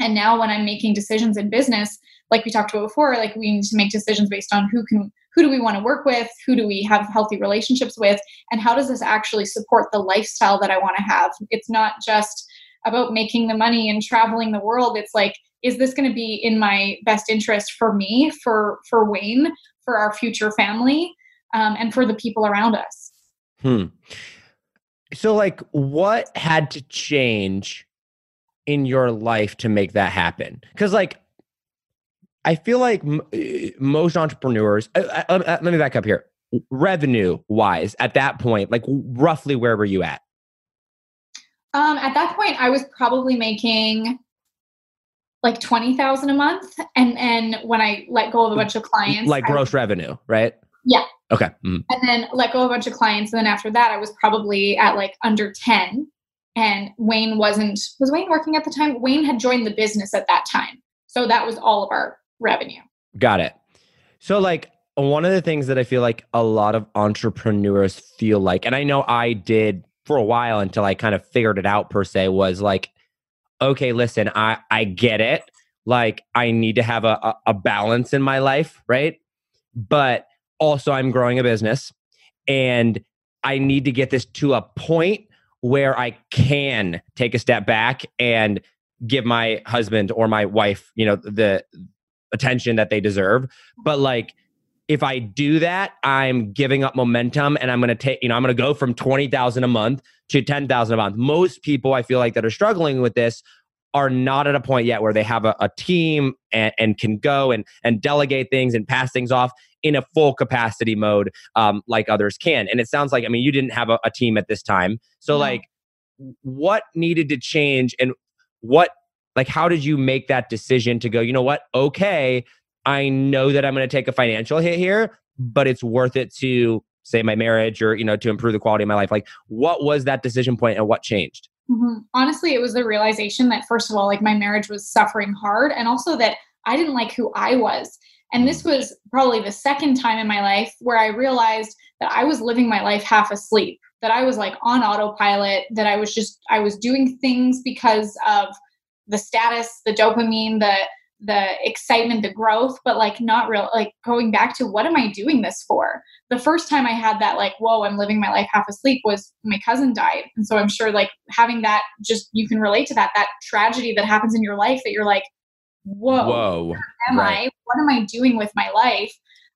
And now when I'm making decisions in business, like we talked about before, like we need to make decisions based on who can who do we want to work with, who do we have healthy relationships with, and how does this actually support the lifestyle that I want to have? It's not just about making the money and traveling the world. It's like is this going to be in my best interest for me, for for Wayne, for our future family, um, and for the people around us? Hmm. So, like, what had to change in your life to make that happen? Because, like, I feel like m- eh, most entrepreneurs, uh, uh, uh, let me back up here. Revenue wise, at that point, like, roughly where were you at? Um, at that point, I was probably making like twenty thousand a month, and then when I let go of a bunch of clients, Like, I- gross revenue, right? Yeah. Okay. Mm. and then let go of a bunch of clients, and then after that, I was probably at like under ten. And Wayne wasn't was Wayne working at the time. Wayne had joined the business at that time, so that was all of our revenue. Got it. So, like, one of the things that I feel like a lot of entrepreneurs feel like, and I know I did for a while until I kind of figured it out per se, was like, okay, listen, I I get it. Like, I need to have a, a, a balance in my life, right? But also, I'm growing a business, and I need to get this to a point where I can take a step back and give my husband or my wife, you know, the attention that they deserve. But like, if I do that, I'm giving up momentum and I'm going to take, you know, I'm going to go from 20,000 a month to 10,000 a month. Most people I feel like that are struggling with this are not at a point yet where they have a, a team and, and can go and, and delegate things and pass things off in a full capacity mode um, like others can. And it sounds like, I mean, you didn't have a, a team at this time. So No. like, what needed to change and what like how did you make that decision to go you know what okay i know that i'm going to take a financial hit here but it's worth it to say my marriage or you know to improve the quality of my life like what was that decision point and what changed Mhm. Honestly, it was the realization that, first of all, like my marriage was suffering hard, and also that I didn't like who I was. And this was probably the second time in my life where I realized that I was living my life half asleep, that I was like on autopilot, that I was just, I was doing things because of the status, the dopamine, the, the excitement, the growth, but like not real, like going back to what am I doing this for? The first time I had that, like, whoa, I'm living my life half asleep was my cousin died. And so I'm sure like having that, just you can relate to that, that tragedy that happens in your life that you're like, whoa, whoa am right. I? What am I doing with my life?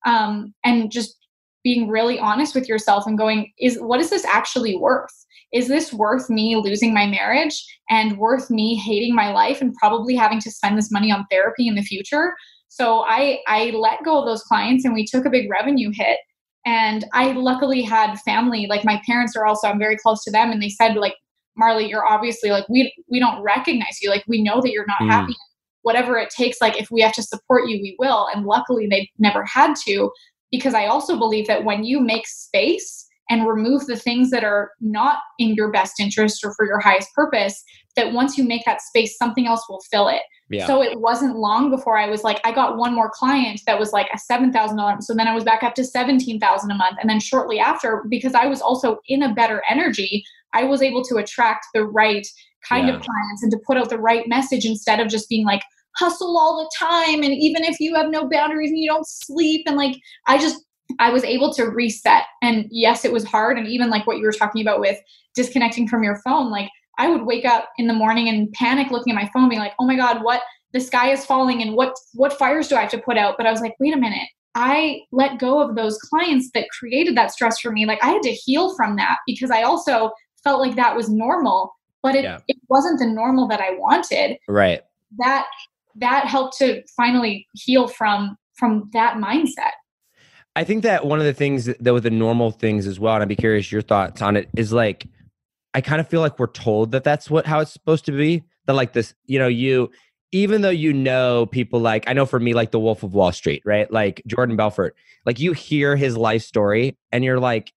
Um, and just being really honest with yourself and going, is what is this actually worth? Is this worth me losing my marriage and worth me hating my life and probably having to spend this money on therapy in the future? So I I let go of those clients and we took a big revenue hit. And I luckily had family, like my parents are also, I'm very close to them, and they said, like, Marley, you're obviously like we we don't recognize you. Like we know that you're not Mm. happy whatever it takes like if we have to support you we will and luckily they never had to because i also believe that when you make space and remove the things that are not in your best interest or for your highest purpose that once you make that space something else will fill it yeah so it wasn't long before I was like, I got one more client that was like a seven thousand dollars. So then I was back up to seventeen thousand a month, and then shortly after, because I was also in a better energy, I was able to attract the right kind Yeah. of clients and to put out the right message instead of just being like hustle all the time and even if you have no boundaries and you don't sleep and like I just I was able to reset. And yes, it was hard. And even like what you were talking about with disconnecting from your phone, like I would wake up in the morning and panic looking at my phone, being like, oh my God, what the sky is falling and what what fires do I have to put out? But I was like, wait a minute, I let go of those clients that created that stress for me. Like I had to heal from that because I also felt like that was normal, but it, Yeah. it wasn't the normal that I wanted. Right. That that helped to finally heal from from that mindset. I think that one of the things that, with the normal things as well, and I'd be curious your thoughts on it, is like I kind of feel like we're told that that's what how it's supposed to be. That like this, you know, you even though you know people like I know for me like the Wolf of Wall Street, right? Like Jordan Belfort, like you hear his life story and you're like,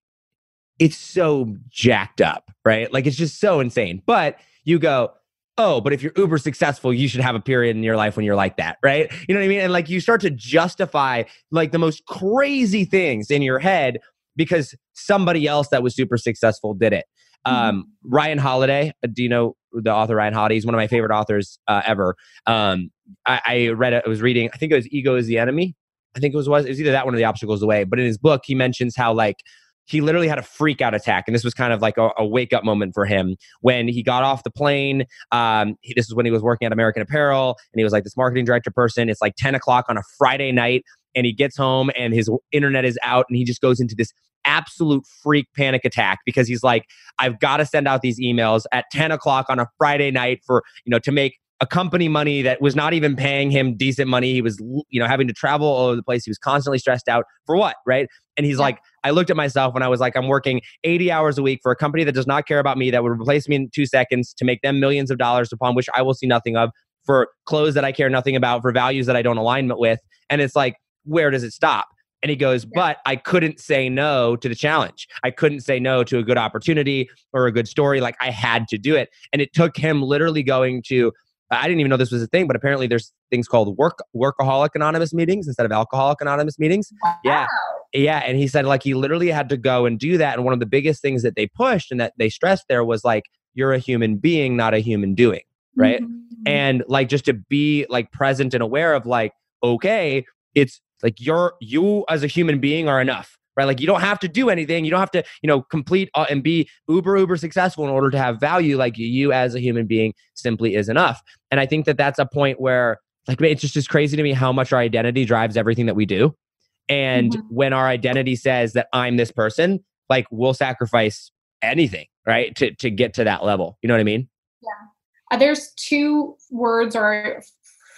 it's so jacked up, right? Like it's just so insane. But you go, oh, but if you're uber successful, you should have a period in your life when you're like that, right? You know what I mean? And like you start to justify like the most crazy things in your head because somebody else that was super successful did it. Um, Ryan Holiday, uh, do you know the author Ryan Holiday? He's one of my favorite authors uh, ever. Um, I, I read it, I was reading, I think it was Ego is the Enemy. I think it was, was it was either that one or the obstacles away. But in his book, he mentions how like he literally had a freak out attack, and this was kind of like a, a wake up moment for him when he got off the plane. Um, he, this is when he was working at American Apparel, and he was like this marketing director person. It's like ten o'clock on a Friday night, and he gets home, and his internet is out, and he just goes into this absolute freak panic attack because he's like, I've got to send out these emails at ten o'clock on a Friday night for you know to make a company money that was not even paying him decent money. He was, you know, having to travel all over the place. He was constantly stressed out for what, right? And he's Yeah. like, I looked at myself when I was like, I'm working 80 hours a week for a company that does not care about me, that would replace me in two seconds to make them millions of dollars upon which I will see nothing of, for clothes that I care nothing about, for values that I don't alignment with. And it's like, where does it stop? And he goes, but I couldn't say no to the challenge. I couldn't say no to a good opportunity or a good story. Like I had to do it. And it took him literally going to I didn't even know this was a thing, but apparently there's things called work workaholic anonymous meetings instead of alcoholic anonymous meetings. Yeah. Yeah. And he said like he literally had to go and do that. And one of the biggest things that they pushed and that they stressed there was like, you're a human being, not a human doing. Right. Mhm. And like just to be like present and aware of like, okay, it's like you're you as a human being are enough. Right. Like you don't have to do anything. You don't have to, you know, complete uh, and be uber, uber successful in order to have value. Like you as a human being simply is enough. And I think that that's a point where like it's just just crazy to me how much our identity drives everything that we do. And Mhm. when our identity says that I'm this person, like we'll sacrifice anything, right? To to get to that level. You know what I mean? Uh, there's two words or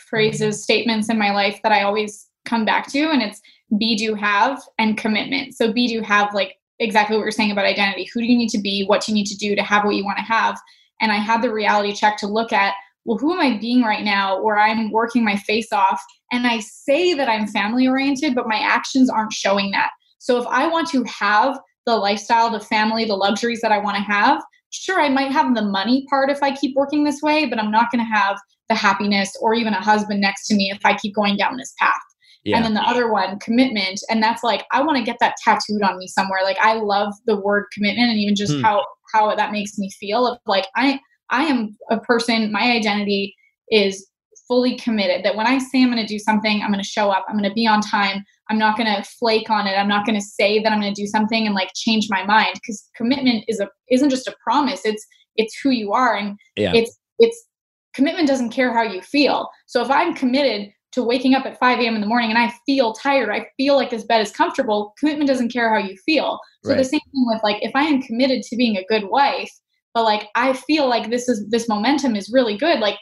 phrases, statements in my life that I always come back to, and it's be, do, have, and commitment. So, be, do, have, like exactly what you're saying about identity. Who do you need to be? What do you need to do to have what you want to have? And I had the reality check to look at, well, who am I being right now where I'm working my face off? And I say that I'm family oriented, but my actions aren't showing that. So, if I want to have the lifestyle, the family, the luxuries that I want to have, sure, I might have the money part if I keep working this way, but I'm not going to have the happiness or even a husband next to me if I keep going down this path. And then the other one, commitment. And that's like, I want to get that tattooed on me somewhere. Like I love the word commitment and even just Hmm. how, how that makes me feel of like, I, I am a person, my identity is fully committed that when I say I'm going to do something, I'm going to show up, I'm going to be on time. I'm not going to flake on it. I'm not going to say that I'm going to do something and like change my mind because commitment is a, isn't just a promise. It's, it's who you are. And Yeah. it's, it's commitment doesn't care how you feel. So if I'm committed to waking up at 5 a.m. in the morning and I feel tired, I feel like this bed is comfortable, commitment doesn't care how you feel. So the same thing with like if I am committed to being a good wife, but like I feel like this is this momentum is really good, like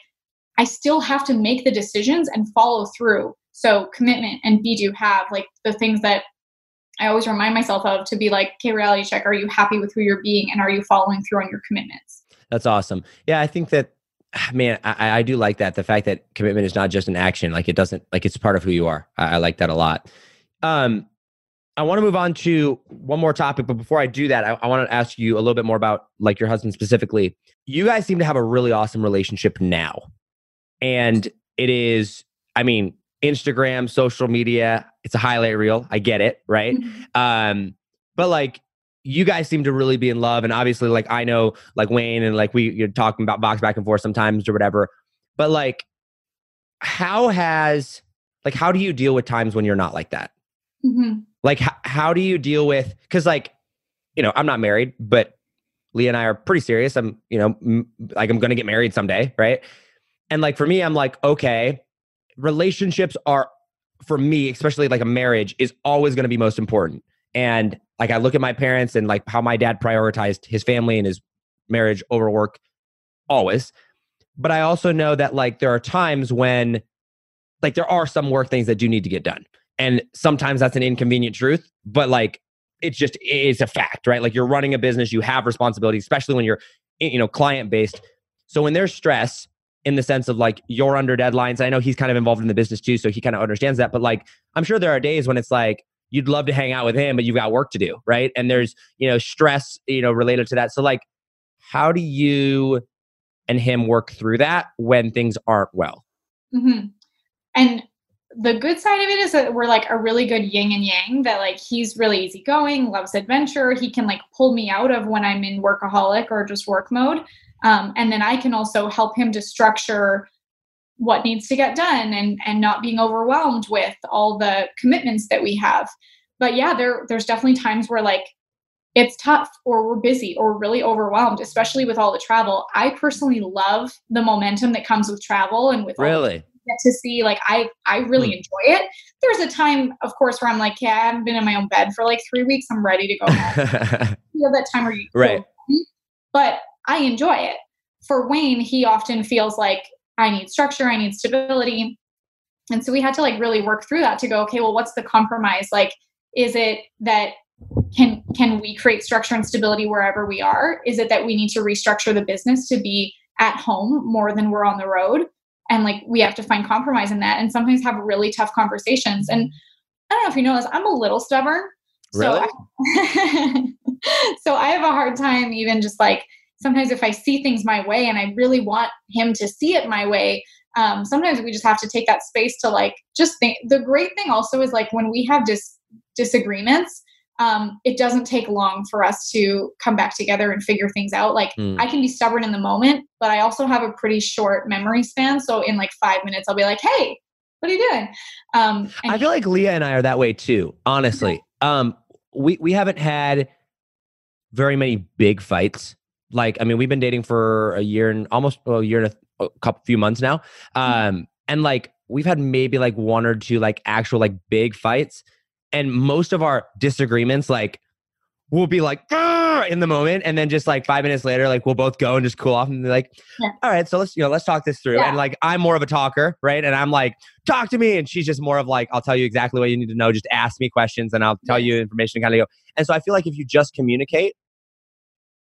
I still have to make the decisions and follow through. So commitment and be do have like the things that I always remind myself of to be like, okay, reality check, are you happy with who you're being and are you following through on your commitments? That's awesome. Yeah, I think that, man, I, I do like that. The fact that commitment is not just an action, like it doesn't, like it's part of who you are. I, I like that a lot. Um, I want to move on to one more topic, but before I do that, I, I want to ask you a little bit more about like your husband specifically. You guys seem to have a really awesome relationship now, and it is, I mean, Instagram, social media. It's a highlight reel. I get it, right? um but like you guys seem to really be in love and obviously like i know like wayne and like we you're talking about box back and forth sometimes or whatever but like how has like how do you deal with times when you're not like that Mhm. like how, how do you deal with because like you know i'm not married but Leah and i are pretty serious i'm you know m- like i'm gonna get married someday right and like for me i'm like okay relationships are for me, especially like a marriage, is always going to be most important. And like I look at my parents and like how my dad prioritized his family and his marriage over work always. But I also know that like there are times when like there are some work things that do need to get done. And sometimes that's an inconvenient truth, but like it's just it's a fact, right? Like you're running a business, you have responsibility, especially when you're you know client based. So when there's stress in the sense of like you're under deadlines, I know he's kind of involved in the business too, so he kind of understands that. But like I'm sure there are days when it's like you'd love to hang out with him, but you've got work to do, right? And there's you know stress you know related to that. So like, how do you and him work through that when things aren't well? Mm-hmm. And the good side of it is that we're like a really good yin and yang that like he's really easygoing loves adventure he can like pull me out of when i'm in workaholic or just work mode um, and then i can also help him to structure what needs to get done and and not being overwhelmed with all the commitments that we have. But yeah there there's definitely times where like it's tough or we're busy or we're really overwhelmed especially with all the travel. I personally love the momentum that comes with travel and with really? get to see like i i really Hmm. enjoy it. There's a time of course where i'm like yeah i haven't been in my own bed for like three weeks. I'm ready to go home. You have that time where you Right. but i enjoy it. For wayne he often feels like i need structure i need stability. And so we had to like really work through that to go okay well what's the compromise? Like is it that can can we create structure and stability wherever we are? Is it that we need to restructure the business to be at home more than we're on the road? And like we have to find compromise in that and sometimes have really tough conversations. And i don't know if you know this i'm a little stubborn. Really? so I, so I have a hard time even just like sometimes if i see things my way and i really want him to see it my way um, sometimes we just have to take that space to like just think the great thing also is like when we have dis- disagreements um, it doesn't take long for us to come back together and figure things out like Hmm. I can be stubborn in the moment, but I also have a pretty short memory span. So in like five minutes, I'll be like, "Hey, what are you doing?" Um, and I feel like Leah and I are that way too, honestly. Um, we we haven't had very many big fights. Like, I mean, we've been dating for a year and almost well, a year and a, a couple few months now. Um, and like we've had maybe like one or two like actual like big fights, and most of our disagreements like we'll be like in the moment, and then just like five minutes later, like we'll both go and just cool off and be like, Yeah. all right, so let's you know let's talk this through. Yeah. And like I'm more of a talker, right? And I'm like, talk to me, and she's just more of like, I'll tell you exactly what you need to know. Just ask me questions, and I'll tell Yeah. you information. Kind of go. And so I feel like if you just communicate,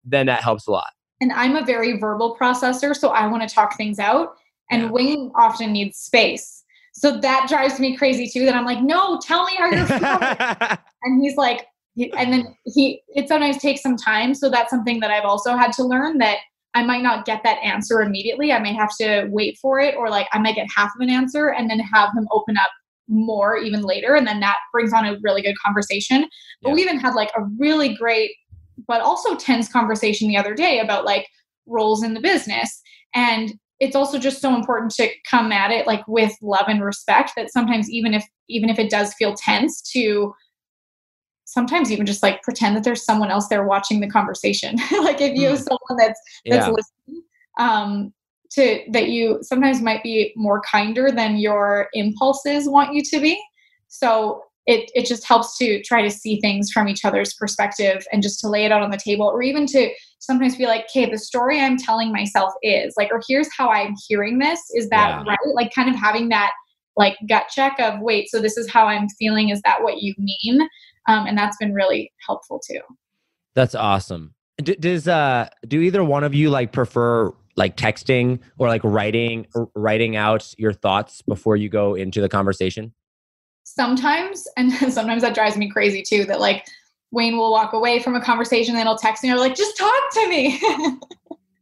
then that helps a lot. and I'm a very verbal processor, so I want to talk things out. And Yeah. Wayne often needs space. So that drives me crazy too. That I'm like, no, tell me how you're feeling. and he's like, and then he, it sometimes takes some time. So that's something that I've also had to learn that I might not get that answer immediately. I may have to wait for it, or like I might get half of an answer and then have him open up more even later. And then that brings on a really good conversation. But Yeah. we even had like a really great, but also tense conversation the other day about like roles in the business. And it's also just so important to come at it like with love and respect that sometimes even if even if it does feel tense to sometimes even just like pretend that there's someone else there watching the conversation like if you have someone that's that's yeah. listening um to that you sometimes might be more kinder than your impulses want you to be so it it just helps to try to see things from each other's perspective and just to lay it out on the table or even to sometimes be like okay the story i'm telling myself is like or here's how i'm hearing this is that Yeah. right like kind of having that like gut check of wait so this is how i'm feeling is that what you mean um, and that's been really helpful too That's awesome. D- does uh do either one of you like prefer like texting or like writing writing out your thoughts before you go into the conversation? Sometimes and sometimes that drives me crazy too that like wayne will walk away from a conversation and then he'll text me or like just talk to me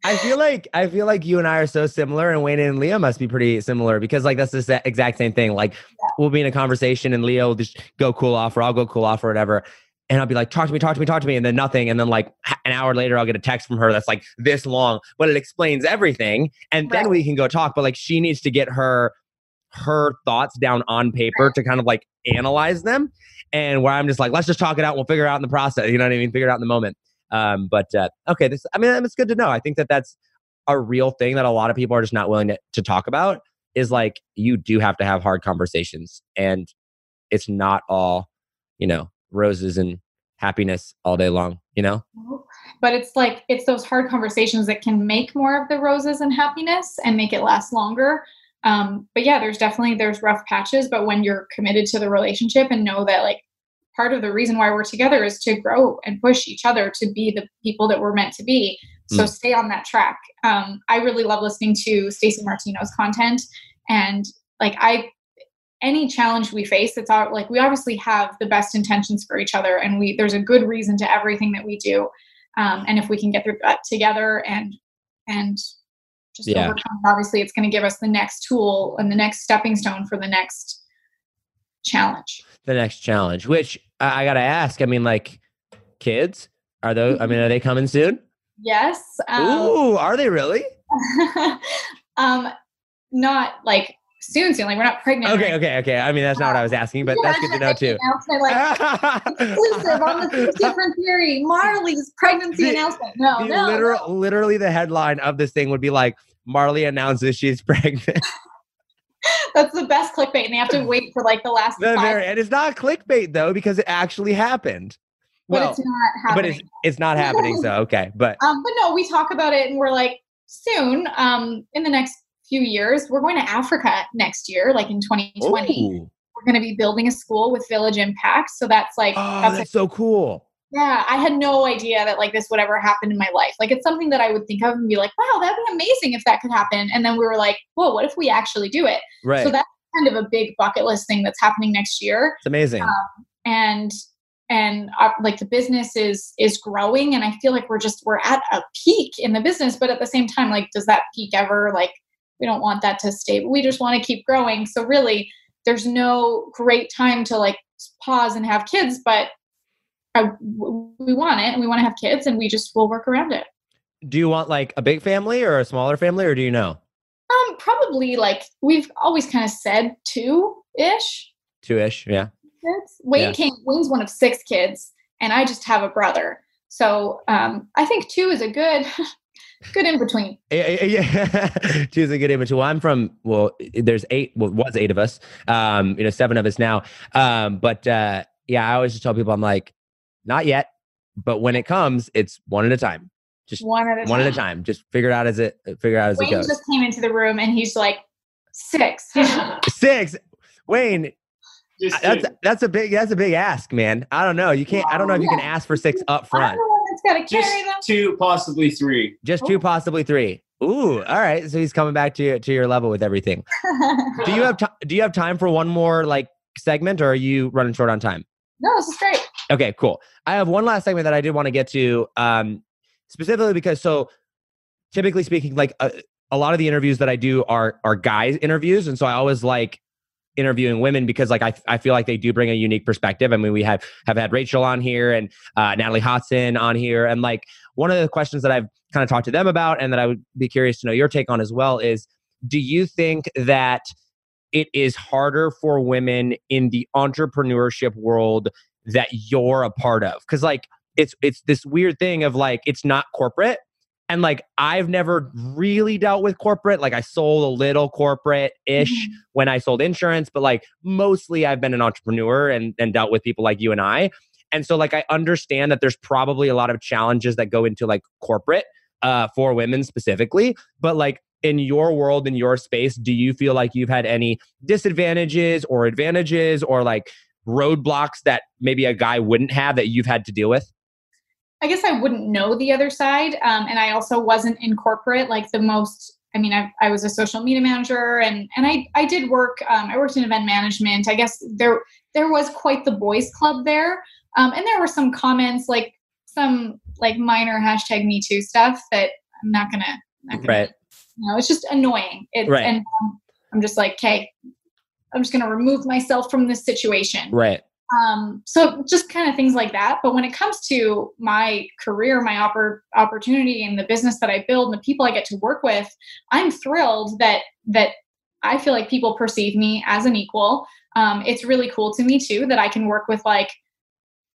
I feel like I feel like you and I are so similar, and Wayne and Leah must be pretty similar because like that's the exact same thing. Like we'll be in a conversation, and Leah will just go cool off, or I'll go cool off, or whatever. And I'll be like, talk to me, talk to me, talk to me, and then nothing. And then like an hour later, I'll get a text from her that's like this long, but it explains everything, and then we can go talk. But like she needs to get her her thoughts down on paper to kind of like analyze them. And where I'm just like, let's just talk it out. We'll figure it out in the process. You know what I mean? Figure it out in the moment. Um, but uh, okay, this I mean it's good to know. I think that that's a real thing that a lot of people are just not willing to, to talk about. Is like you do have to have hard conversations, and it's not all, you know, roses and happiness all day long, you know? But it's like it's those hard conversations that can make more of the roses and happiness and make it last longer. Um, but yeah, there's definitely there's rough patches, but when you're committed to the relationship and know that like part of the reason why we're together is to grow and push each other to be the people that we're meant to be. So Mm. stay on that track. Um, I really love listening to Stacey Martino's content, and like I, any challenge we face, it's all like we obviously have the best intentions for each other, and we there's a good reason to everything that we do. Um, and if we can get through that together and and just Yeah. obviously it's going to give us the next tool and the next stepping stone for the next challenge. The next challenge, which I, I got to ask, I mean, like kids, are those, I mean, are they coming soon? Yes. Um, Ooh, are they really? um, not like soon, soon. Like we're not pregnant. Okay, anything. okay, okay. I mean, that's not what I was asking, but Yeah, that's good to know too. like exclusive on the different theory. Marley's pregnancy The- announcement. No, The no, literal, literally, the headline of this thing would be like, Marley announces she's pregnant. that's the best clickbait, and they have to wait for like the last five. and it's not clickbait though, because it actually happened. but Well, it's not happening. but it's it's not happening. So okay, but um, but no, we talk about it, and we're like, soon, um, in the next few years, we're going to Africa next year, like in 2020. Ooh. We're going to be building a school with Village Impact. So that's like oh, that's that's so cool. Yeah, I had no idea that like this would ever happen in my life. Like it's something that I would think of and be like, wow, that'd be amazing if that could happen. And then we were like, whoa, what if we actually do it? Right, So that's kind of a big bucket list thing that's happening next year. it's amazing. And and uh, like the business is is growing and I feel like we're just we're at a peak in the business, but at the same time like does that peak ever like we don't want that to stay. We just want to keep growing. So really there's no great time to like pause and have kids, but I, w- we want it and we want to have kids and we just will work around it. do you want like a big family or a smaller family, or do you know Um, probably like we've always kind of said two ish two ish? Yeah. kids. Wayne Yeah. came. Wayne's one of six kids, and I just have a brother. So um, I think two is a good, good in between. Yeah, yeah, yeah. Two's a good image. Well, I'm from. Well, there's eight. Well, was eight of us. Um, you know, seven of us now. Um, but uh, yeah, I always just tell people, I'm like, not yet, but when it comes, it's one at a time. Just One at a one time. at a time. Just figure it out as it figure it out as it goes. just came into the room and he's like six. Six. Wayne, Just that's that's a big that's a big ask, man. I don't know. You can't. I don't know if you can ask for six up I'm front. The one that's got to just carry them. two, possibly three. Just two, possibly three. Ooh, all right. So he's coming back to to your level with everything. Do you have time? Do you have time for one more like segment, or are you running short on time? no, this is great. Okay, cool. I have one last segment that I did want to get to, um, specifically because so typically speaking, like a, a lot of the interviews that I do are are guys interviews, and so I always like interviewing women because like I, I feel like they do bring a unique perspective. I mean, we have have had Rachel on here and uh, Natalie Hodson on here, and like one of the questions that I've kind of talked to them about, and that I would be curious to know your take on as well is, do you think that it is harder for women in the entrepreneurship world that you're a part of because like it's it's this weird thing of like it's not corporate and like i've never really dealt with corporate like i sold a little corporate ish Mhm. when i sold insurance but like mostly i've been an entrepreneur and and dealt with people like you and i and so like i understand that there's probably a lot of challenges that go into like corporate uh for women specifically but like in your world in your space do you feel like you've had any disadvantages or advantages or like roadblocks that maybe a guy wouldn't have that you've had to deal with? I guess I wouldn't know the other side. Um, and I also wasn't in corporate like the most. I mean, I, I was a social media manager, and and I I did work. Um, I worked in event management. I guess there there was quite the boys club there, um, and there were some comments like some like minor hashtag Me Too stuff that I'm not gonna not gonna. Right. You know, it's just annoying. It's Right. and um, I'm just like, okay, I'm just gonna remove myself from this situation Right. Um, so just kind of things like that but when it comes to my career my oppor- opportunity and the business that i build and the people i get to work with i'm thrilled that that i feel like people perceive me as an equal um, it's really cool to me too that i can work with like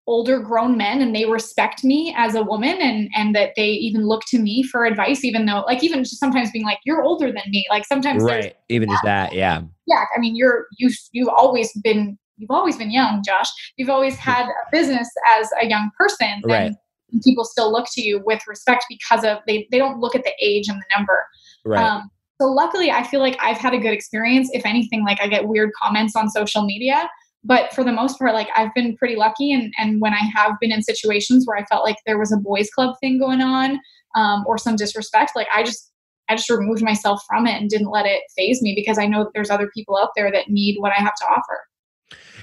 older grown men and they respect me as a woman and and that they even look to me for advice even though like even just sometimes being like you're older than me like sometimes Right. Even just that. Yeah. yeah i mean you're you you've always been you've always been young, Josh. You've always had a business as a young person. Right. And people still look to you with respect because of they they don't look at the age and the number. Right. Um, so luckily, I feel like I've had a good experience. If anything, like I get weird comments on social media, but for the most part, like I've been pretty lucky. And and when I have been in situations where I felt like there was a boys' club thing going on um, or some disrespect, like I just I just removed myself from it and didn't let it faze me because I know that there's other people out there that need what I have to offer.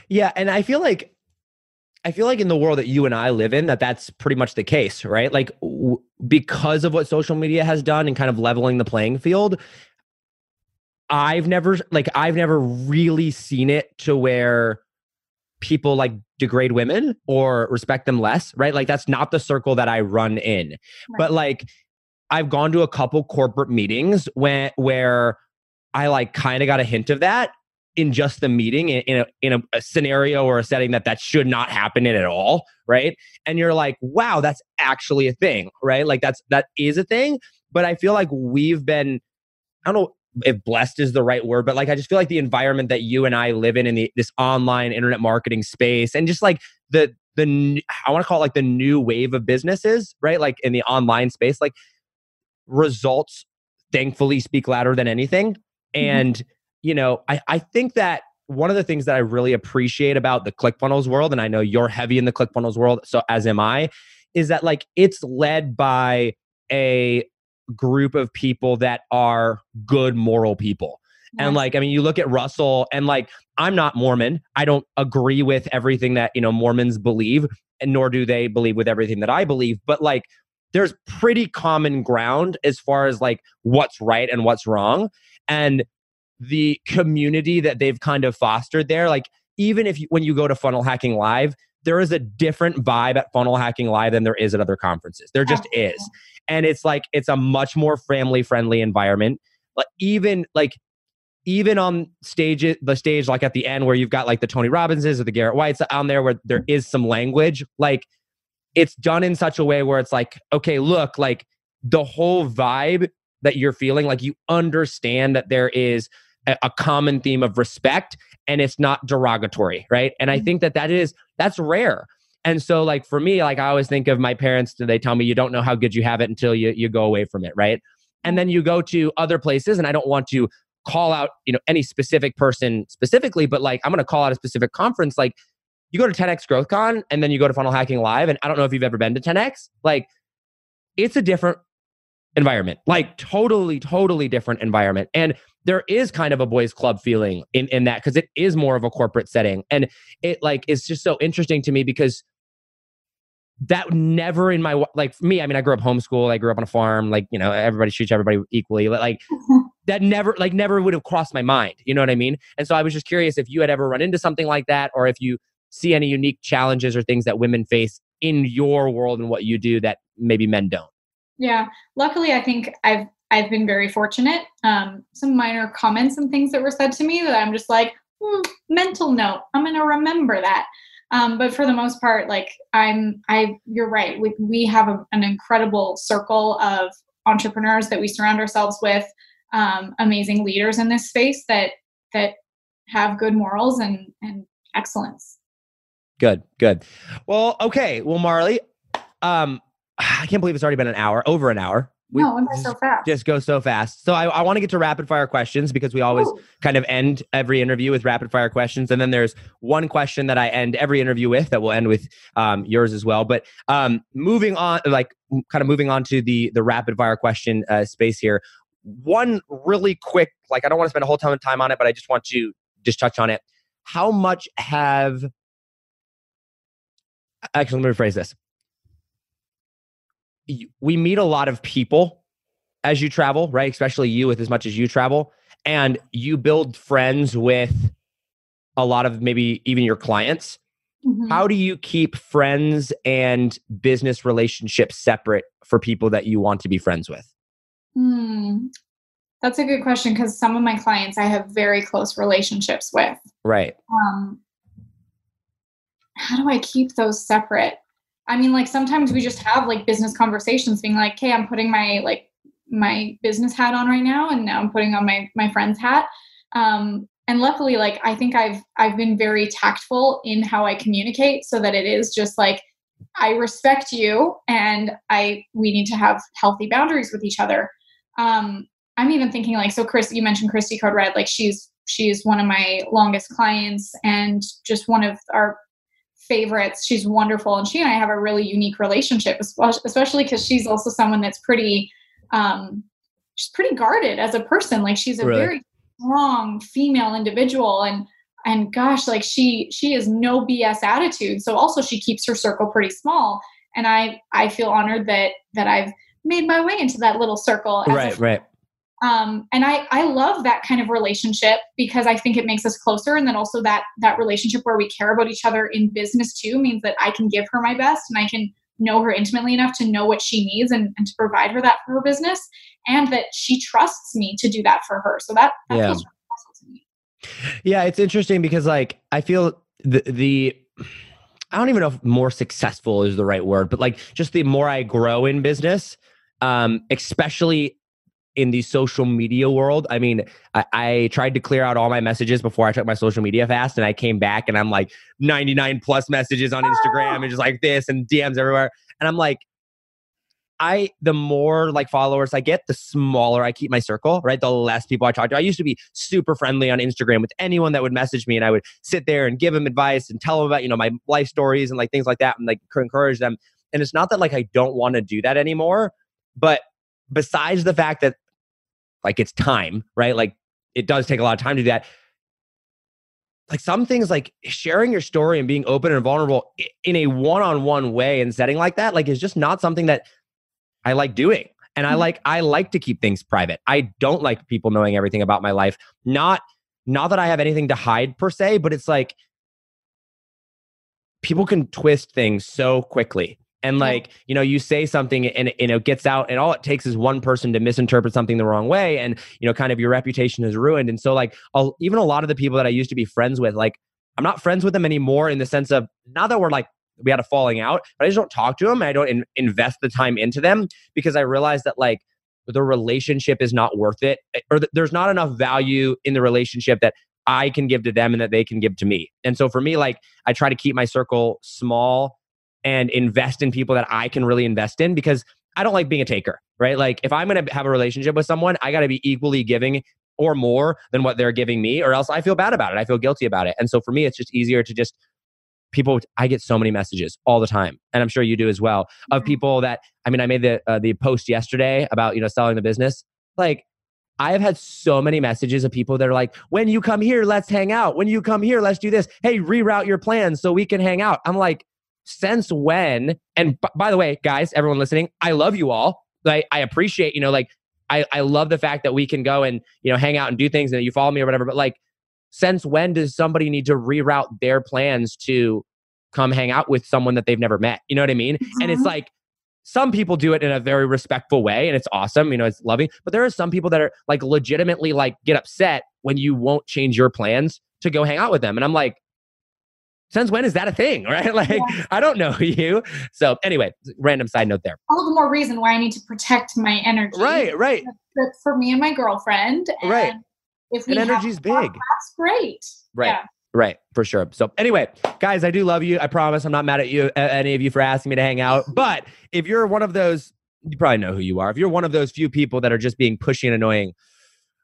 Yeah, and I feel like I feel like in the world that you and I live in that that's pretty much the case, right? Like w- because of what social media has done and kind of leveling the playing field, I've never like I've never really seen it to where people like degrade women or respect them less, right? Like that's not the circle that I run in. Right. But like I've gone to a couple corporate meetings when where I like kind of got a hint of that in just the meeting in, in, a, in a, a, scenario or a setting that that should not happen in at all right and you're like wow that's actually a thing right like that's that is a thing but i feel like we've been i don't know if blessed is the right word, but like I just feel like the environment that you and I live in in the, this online internet marketing space and just like the the I want to call it like the new wave of businesses, right? Like in the online space, like results thankfully speak louder than anything. Mm-hmm. You know, I I think that one of the things that I really appreciate about the ClickFunnels world, and I know you're heavy in the ClickFunnels world, so as am I, is that like it's led by a group of people that are good moral people. And like, I mean, you look at Russell and like, I'm not Mormon. I don't agree with everything that, you know, Mormons believe, and nor do they believe with everything that I believe. But like, there's pretty common ground as far as like what's right and what's wrong. And the community that they've kind of fostered there, like, even if you, when you go to Funnel Hacking Live, there is a different vibe at Funnel Hacking Live than there is at other conferences. There just oh, Absolutely. is. And it's like it's a much more family friendly environment. Like even like even on stage the stage like at the end where you've got like the Tony Robbinses or the Garrett Whites on there where there is some language, like it's done in such a way where it's like, okay, look, like the whole vibe that you're feeling, like you understand that there is a, common theme of respect and it's not derogatory, right? And I mm-hmm. think that that is that's rare. And so like for me, like I always think of my parents, they tell me you don't know how good you have it until you you go away from it, right? And then you go to other places and I don't want to call out, you know, any specific person specifically, but like I'm going to call out a specific conference like you go to 10x growth con and then you go to funnel hacking live and I don't know if you've ever been to 10x, like it's a different environment. Like totally totally different environment. And there is kind of a boys club feeling in in that because it is more of a corporate setting and it like is just so interesting to me because that never in my like me i mean i grew up homeschool i grew up on a farm like you know everybody treats everybody equally like that never like never would have crossed my mind you know what i mean and so i was just curious if you had ever run into something like that or if you see any unique challenges or things that women face in your world and what you do that maybe men don't yeah luckily i think i've I've been very fortunate. Um, some minor comments and things that were said to me that I'm just like, hmm, mental note. I'm going to remember that. Um, but for the most part, like I'm, I, you're right. We, we have a, an incredible circle of entrepreneurs that we surround ourselves with, um, amazing leaders in this space that, that have good morals and, and excellence. Good, good. Well, okay. Well, Marley, um, I can't believe it's already been an hour, over an hour. We no, went so fast. Just go so fast. So I, I want to get to rapid fire questions because we always Ooh. kind of end every interview with rapid fire questions, and then there's one question that I end every interview with that will end with um, yours as well. But um, moving on, like kind of moving on to the the rapid fire question uh, space here. One really quick, like I don't want to spend a whole ton of time on it, but I just want to just touch on it. How much have actually let me rephrase this we meet a lot of people as you travel, right? Especially you with as much as you travel, and you build friends with a lot of maybe even your clients. Mm-hmm. How do you keep friends and business relationships separate for people that you want to be friends with? Hmm. That's a good question because some of my clients I have very close relationships with. Right. Um, how do I keep those separate? I mean, like sometimes we just have like business conversations being like, hey, I'm putting my like my business hat on right now and now I'm putting on my my friend's hat. Um, and luckily like i think i've i've been very tactful in how i communicate so that it is just like i respect you and i we need to have healthy boundaries with each other um i'm even thinking like so chris you mentioned christy code red like she's she's one of my longest clients and just one of our favorites she's wonderful and she and i have a really unique relationship especially because she's also someone that's pretty um she's pretty guarded as a person like she's a Really? very strong female individual and and gosh like she she is no bs attitude so also she keeps her circle pretty small and i i feel honored that that i've made my way into that little circle Right, right. Um, and I, I love that kind of relationship because I think it makes us closer. And then also that that relationship where we care about each other in business too means that I can give her my best and I can know her intimately enough to know what she needs and, and to provide her that for her business, and that she trusts me to do that for her. So that, that Yeah. feels really special to me. Yeah, it's interesting because like I feel the the I don't even know if more successful is the right word, but like just the more I grow in business, um, especially in the social media world. I mean, I, I tried to clear out all my messages before I took my social media fast, and I came back and I'm like 99 plus messages on Instagram and just like this and DMs everywhere, and I'm like. I the more like followers I get, the smaller I keep my circle, right? The less people I talk to. I used to be super friendly on Instagram with anyone that would message me and I would sit there and give them advice and tell them about, you know, my life stories and like things like that and like encourage them. And it's not that like I don't want to do that anymore, but besides the fact that like it's time, right? Like it does take a lot of time to do that. Like some things like sharing your story and being open and vulnerable in a one-on-one way and setting like that like is just not something that I like doing. And I Mhm. like I like to keep things private. I don't like people knowing everything about my life. Not not that I have anything to hide per se, but it's like people can twist things so quickly. And Yeah. like, you know, you say something and, and it gets out and all it takes is one person to misinterpret something the wrong way and, you know, kind of your reputation is ruined. And so like I'll, even a lot of the people that I used to be friends with, like I'm not friends with them anymore in the sense of now that we're like we had a falling out, but I just don't talk to them I don't in, invest the time into them because I realize that like the relationship is not worth it eh, or th- there's not enough value in the relationship that I can give to them and that they can give to me. And so for me, like I try to keep my circle small and invest in people that I can really invest in because I don't like being a taker, right? Like if I'm going to have a relationship with someone, I got to be equally giving or more than what they're giving me or else I feel bad about it. I feel guilty about it. And so for me, it's just easier to just people I get so many messages all the time and I'm sure you do as well of Mhm. people that I mean I made the uh, the post yesterday about you know selling the business like I have had so many messages of people that are like when you come here let's hang out when you come here let's do this hey reroute your plans so we can hang out I'm like since when and b- by the way guys everyone listening I love you all like I appreciate you know like I I love the fact that we can go and you know hang out and do things and you follow me or whatever but like since when does somebody need to reroute their plans to come hang out with someone that they've never met? You know what I mean? And it's Mhm. like some people do it in a very respectful way and it's awesome, you know, it's loving. But there are some people that are like legitimately like get upset when you won't change your plans to go hang out with them. And I'm like, since when is that a thing? Right? Like, Yeah. I don't know you. So anyway, random side note there. all the more reason why I need to protect my energy. Right, right. For, for me and my girlfriend. And Right. If we And energy's big. That's great. Right. Yeah. Right, for sure. So, anyway, guys, I do love you. I promise I'm not mad at you, any of you for asking me to hang out. But if you're one of those, you probably know who you are. If you're one of those few people that are just being pushy and annoying,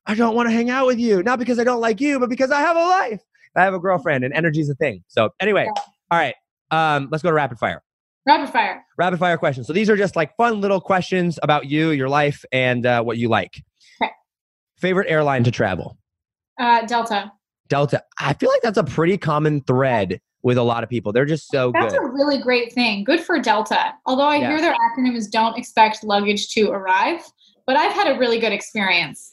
I don't want to hang out with you. Not because I don't like you, but because I have a life. I have a girlfriend and energy's a thing. So, anyway, all right, um, let's go to rapid fire. Rapid fire. Rapid fire questions. So, these are just like fun little questions about you, your life, and uh, what you like. Okay. Favorite airline to travel? Uh, Delta. Delta. I feel like that's a pretty common thread with a lot of people. They're just so That's good. a really great thing. Good for Delta. Although I Yeah. hear their acronym is don't expect luggage to arrive, but I've had a really good experience.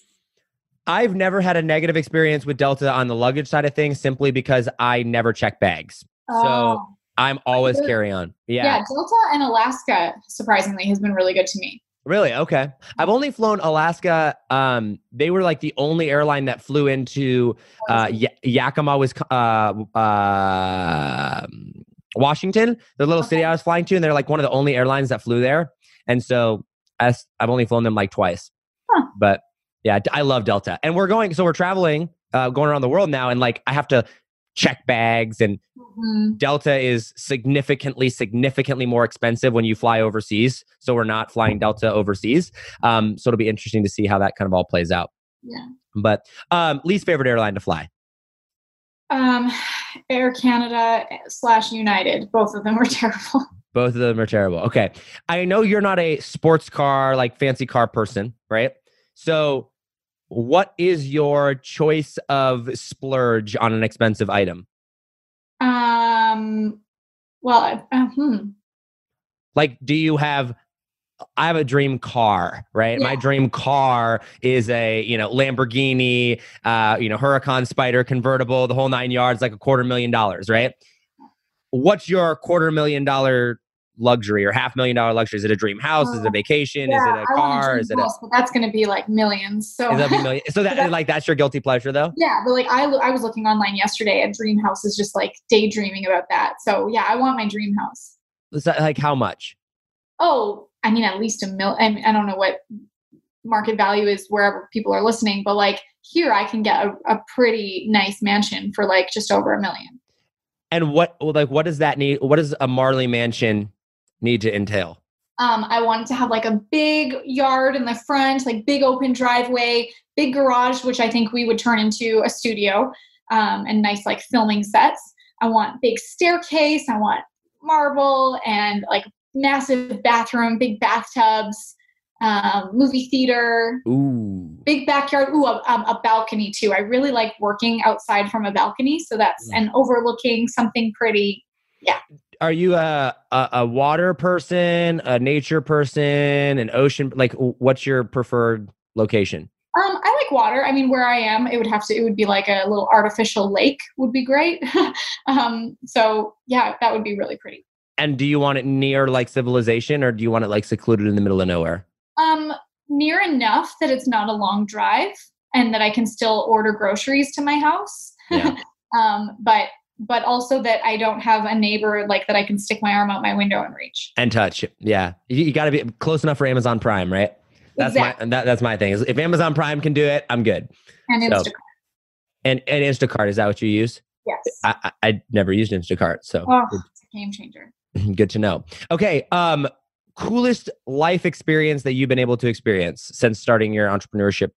I've never had a negative experience with Delta on the luggage side of things simply because I never check bags. So Oh. I'm always carry on. yeah. Yeah. Delta and Alaska, surprisingly, has been really good to me. Really? Okay. I've only flown Alaska. Um, they were like the only airline that flew into uh, Ya- Yakima, was uh, uh, Washington, the little city I was flying to, and they're like one of the only airlines that flew there. And so I've only flown them like twice. Huh. But yeah, I love Delta. And we're going, so we're traveling uh, going around the world now, and like I have to check bags and Mhm. Delta is significantly, significantly more expensive when you fly overseas. So we're not flying Delta overseas. Um, so it'll be interesting to see how that kind of all plays out. Yeah. But um, least favorite airline to fly. Um, Air Canada slash United. Both of them were terrible. Both of them are terrible. Okay. I know you're not a sports car, like fancy car person, right? So what is your choice of splurge on an expensive item? Um, well, uh, hmm. like do you have i have a dream car right my dream car is a you know lamborghini uh you know huracan spider convertible the whole nine yards like a quarter million dollars right what's your quarter million dollar luxury or half million dollar luxury is it a dream house is it a Uh, vacation yeah, is it a car is it a house, but that's going to be like millions. So is that a million so that that- like that's your guilty pleasure though yeah, but like I, I was looking online yesterday at dream house is just like daydreaming about that. So yeah, I want my dream house. is that like how much Oh, I mean, at least a mil. I, mean, I don't know what market value is wherever people are listening, but like here, I can get a, a pretty nice mansion for like just over a million. and what like what does that need what does a marley mansion need to entail Um, I wanted to have like a big yard in the front, like big open driveway, big garage, which I think we would turn into a studio, um, and nice like filming sets. I want big staircase. I want marble and like massive bathroom, big bathtubs, um, movie theater, ooh big backyard. Ooh, a, um, a balcony too. I really like working outside from a balcony, so that's Mm. and overlooking something pretty. Are you a, a a water person, a nature person, an ocean? Like, what's your preferred location? Um, I like water. I mean, where I am, it would have to. It would be like a little artificial lake. Would be great. um, so yeah, that would be really pretty. And do you want it near like civilization, or do you want it like secluded in the middle of nowhere? Um, near enough that it's not a long drive, and that I can still order groceries to my house. Yeah. um, but but also that I don't have a neighbor like that I can stick my arm out my window and reach. And touch, yeah. You, you got to be close enough for Amazon Prime, right? That's exactly. my that, that's my thing. Is if Amazon Prime can do it, I'm good. and so- Instacart. And and Instacart is that what you use? Yes. I I, I never used Instacart, so oh, it's a game changer. good, good to know. Okay, um, coolest life experience that you've been able to experience since starting your entrepreneurship.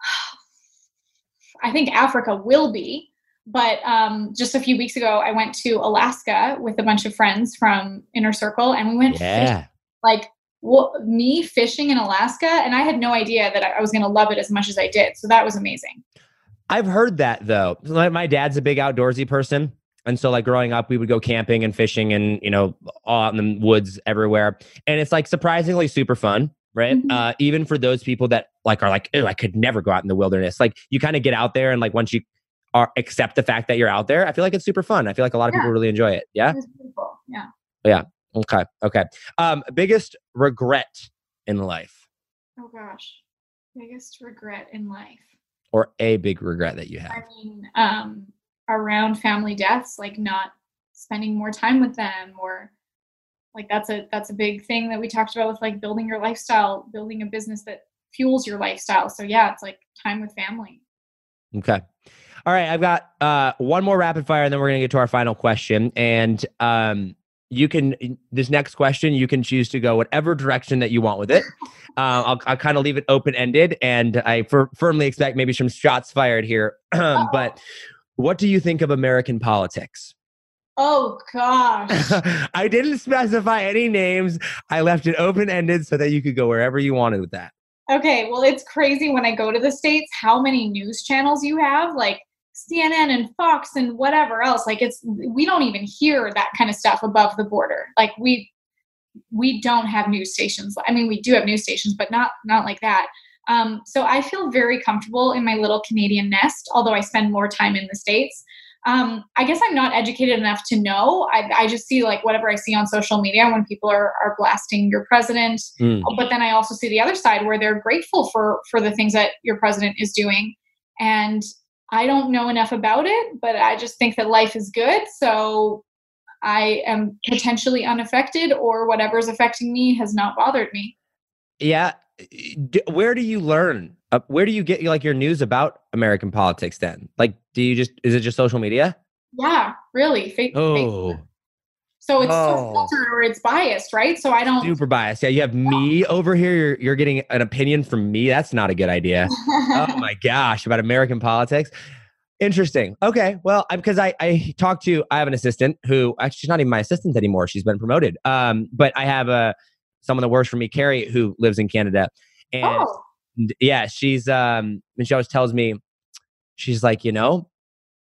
I think Africa will be. But um, just a few weeks ago, I went to Alaska with a bunch of friends from Inner Circle, and we went fishing. Like well, me fishing in Alaska, and I had no idea that I was going to love it as much as I did. So that was amazing. I've heard that though. Like, my dad's a big outdoorsy person. And so like growing up, we would go camping and fishing and, you know, all out in the woods everywhere. And it's like surprisingly super fun, right? Mhm. Uh, even for those people that like are like, oh, I could never go out in the wilderness. Like you kind of get out there and like once you are accept the fact that you're out there, I feel like it's super fun. I feel like a lot of Yeah. people really enjoy it. Yeah. It was. Yeah. Okay. Okay. Um, biggest regret in life Oh gosh, biggest regret in life. or a big regret that you have. I mean, um, around family deaths, like not spending more time with them, or like that's a that's a big thing that we talked about with like building your lifestyle, building a business that fuels your lifestyle. So yeah, it's like time with family. Okay. All right. I've got uh, one more rapid fire, and then we're going to get to our final question. And um, you can, this next question, you can choose to go whatever direction that you want with it. Uh, I'll, I'll kind of leave it open ended. And I fir- firmly expect maybe some shots fired here. but what do you think of American politics? Oh gosh. I didn't specify any names. I left it open ended so that you could go wherever you wanted with that. Okay, well, it's crazy when I go to the States how many news channels you have, like CNN and Fox and whatever else. Like, it's we don't even hear that kind of stuff above the border. Like, we we don't have news stations. I mean, we do have news stations, but not not like that. Um, so I feel very comfortable in my little Canadian nest, although I spend more time in the States. Um, I guess I'm not educated enough to know. I, I just see like whatever I see on social media when people are, are blasting your president Mm. but then I also see the other side where they're grateful for for the things that your president is doing, and I don't know enough about it, but I just think that life is good, so I am potentially unaffected, or whatever's affecting me has not bothered me. Yeah. Where do you learn Uh, where do you get like your news about American politics then? Like, do you just is it just social media? Yeah, really. Fa- Oh, So it's Oh. so filtered or it's biased, right? So I don't. super biased. Yeah, you have me over here. You're you're getting an opinion from me. That's not a good idea. oh my gosh, about American politics. Interesting. Okay. Well, because I, I talked to, I have an assistant who actually she's not even my assistant anymore. She's been promoted. Um, but I have a someone that works for me, Carrie, who lives in Canada, and oh, yeah, she's um, and she always tells me, she's like, you know,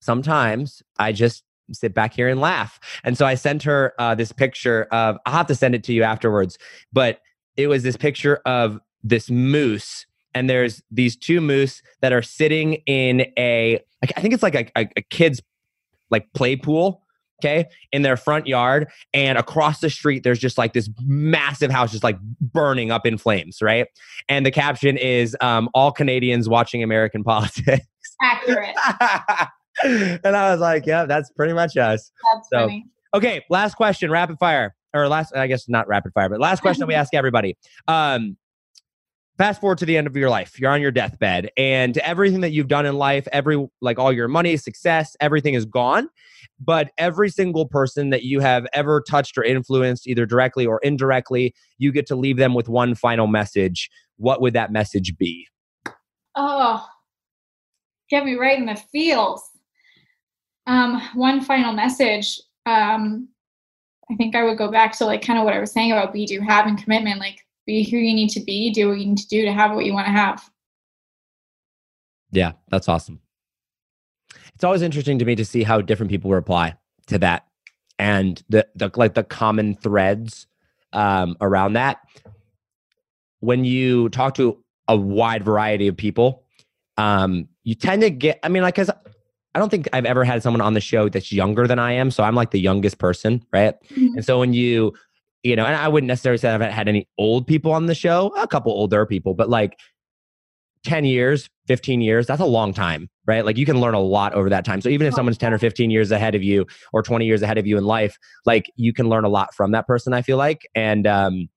sometimes I just sit back here and laugh. And so I sent her uh, this picture of. I'll have to send it to you afterwards, but it was this picture of this moose and there's these two moose that are sitting in a, I think it's like a, a, a kid's like play pool okay in their front yard and across the street there's just like this massive house just like burning up in flames right and the caption is um, all canadians watching american politics accurate. and i was like yeah that's pretty much us That's So- funny. Okay, last question, rapid fire. Or last, I guess not rapid fire, but last question we ask everybody. Um, fast forward to the end of your life. You're on your deathbed, and everything that you've done in life, every like all your money, success, everything is gone. But every single person that you have ever touched or influenced, either directly or indirectly, you get to leave them with one final message. What would that message be? Oh, get me right in the feels. Um, one final message. Um, I think I would go back to like kind of what I was saying about be, do, have, and commitment. Like, be who you need to be, do what you need to do to have what you want to have. Yeah, that's awesome. It's always interesting to me to see how different people reply to that and the, the like the common threads um, around that. When you talk to a wide variety of people, um, you tend to get. I mean, like, cause I don't think I've ever had someone on the show that's younger than I am, so I'm like the youngest person, right? Mhm. And so when you, you know, and I wouldn't necessarily say I've had any old people on the show, a couple older people, but like 10 years, 15 years, that's a long time, right? Like you can learn a lot over that time. So even if Oh, someone's 10 or 15 years ahead of you or 20 years ahead of you in life, like you can learn a lot from that person, I feel like. And um,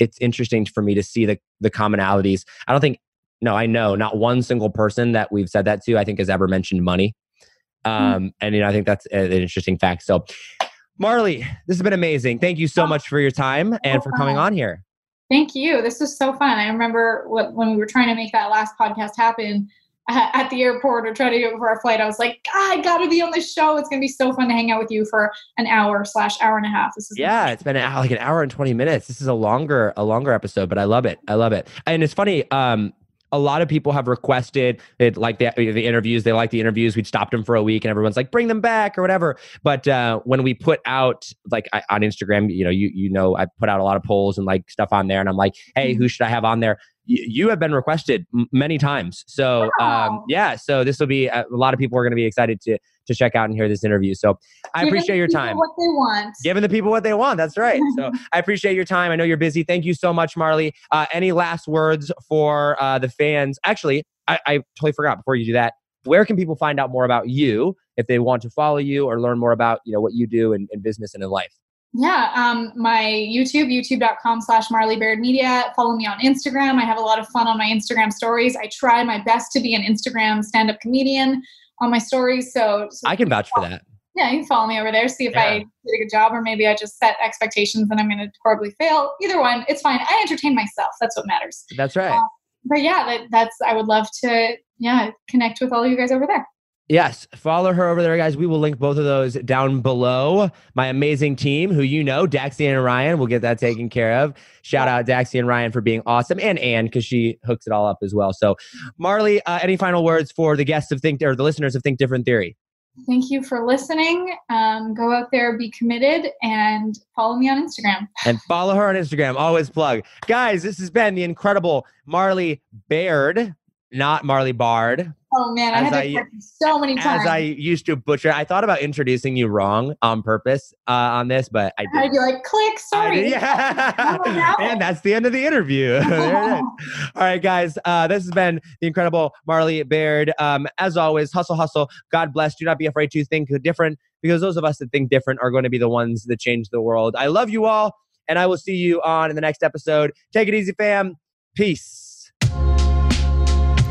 it's interesting for me to see the, the commonalities. I don't think, no, I know not one single person that we've said that to, I think has ever mentioned money. Um, And, you know, I think that's an interesting fact. So, Marley, this has been amazing. Thank you so Oh, much for your time and for coming on here. Thank you. This was so fun. I remember what, when we were trying to make that last podcast happen uh, at the airport or try to do it before our flight. I was like, "God, I got to be on this show. It's going to be so fun to hang out with you for an hour slash hour and a half. This is Yeah, it's been an hour, like an hour and 20 minutes. This is a longer, a longer episode, but I love it. I love it. And it's funny, um, a lot of people have requested it like the, the interviews. They like the interviews. We'd stopped them for a week and everyone's like, bring them back or whatever. But uh, when we put out like I, on Instagram, you know, you you know, I put out a lot of polls and like stuff on there, and I'm like, hey, who should I have on there? Y- you have been requested m- many times. So um, yeah, so this will be a, a lot of people are going to be excited to to check out and hear this interview. So I Giving appreciate your people time What they want. giving the people what they want. That's right. So I appreciate your time. I know you're busy. Thank you so much, Marley. Uh, any last words for uh, the fans? Actually, I, I totally forgot before you do that. Where can people find out more about you if they want to follow you or learn more about you know what you do in, in business and in life? Yeah, um, my YouTube, youtube.com slash Marley Baird Media. Follow me on Instagram. I have a lot of fun on my Instagram stories. I try my best to be an Instagram stand up comedian on my stories. So, so I can vouch for that. yeah, you can follow me over there, see if I Yeah. did a good job or maybe I just set expectations and I'm going to horribly fail. Either one, it's fine. I entertain myself. That's what matters. That's right. Um, but yeah, that, that's, I would love to, yeah, connect with all you guys over there. Yes, follow her over there, guys. We will link both of those down below. My amazing team, who you know, Daxie and Ryan, will get that taken care of. Shout out Daxie and Ryan for being awesome, and Anne because she hooks it all up as well. So, Marley, uh, any final words for the guests of Think or the listeners of Think Different Theory? Thank you for listening. Um, go out there, be committed, and follow me on Instagram. and follow her on Instagram. Always plug. Guys, this has been the incredible Marley Baird, not Marley Bard, Oh man, I to I- so many times. as I used to butcher. I thought about introducing you wrong on purpose uh, on this, but I I'd be like, click, sorry. did. Yeah. No. and that's the end of the interview. there it is. All right, guys. Uh, this has been the incredible Marley Baird. Um, as always, hustle, hustle. God bless. Do not be afraid to think different because those of us that think different are going to be the ones that change the world. I love you all, and I will see you on in the next episode. Take it easy, fam. Peace.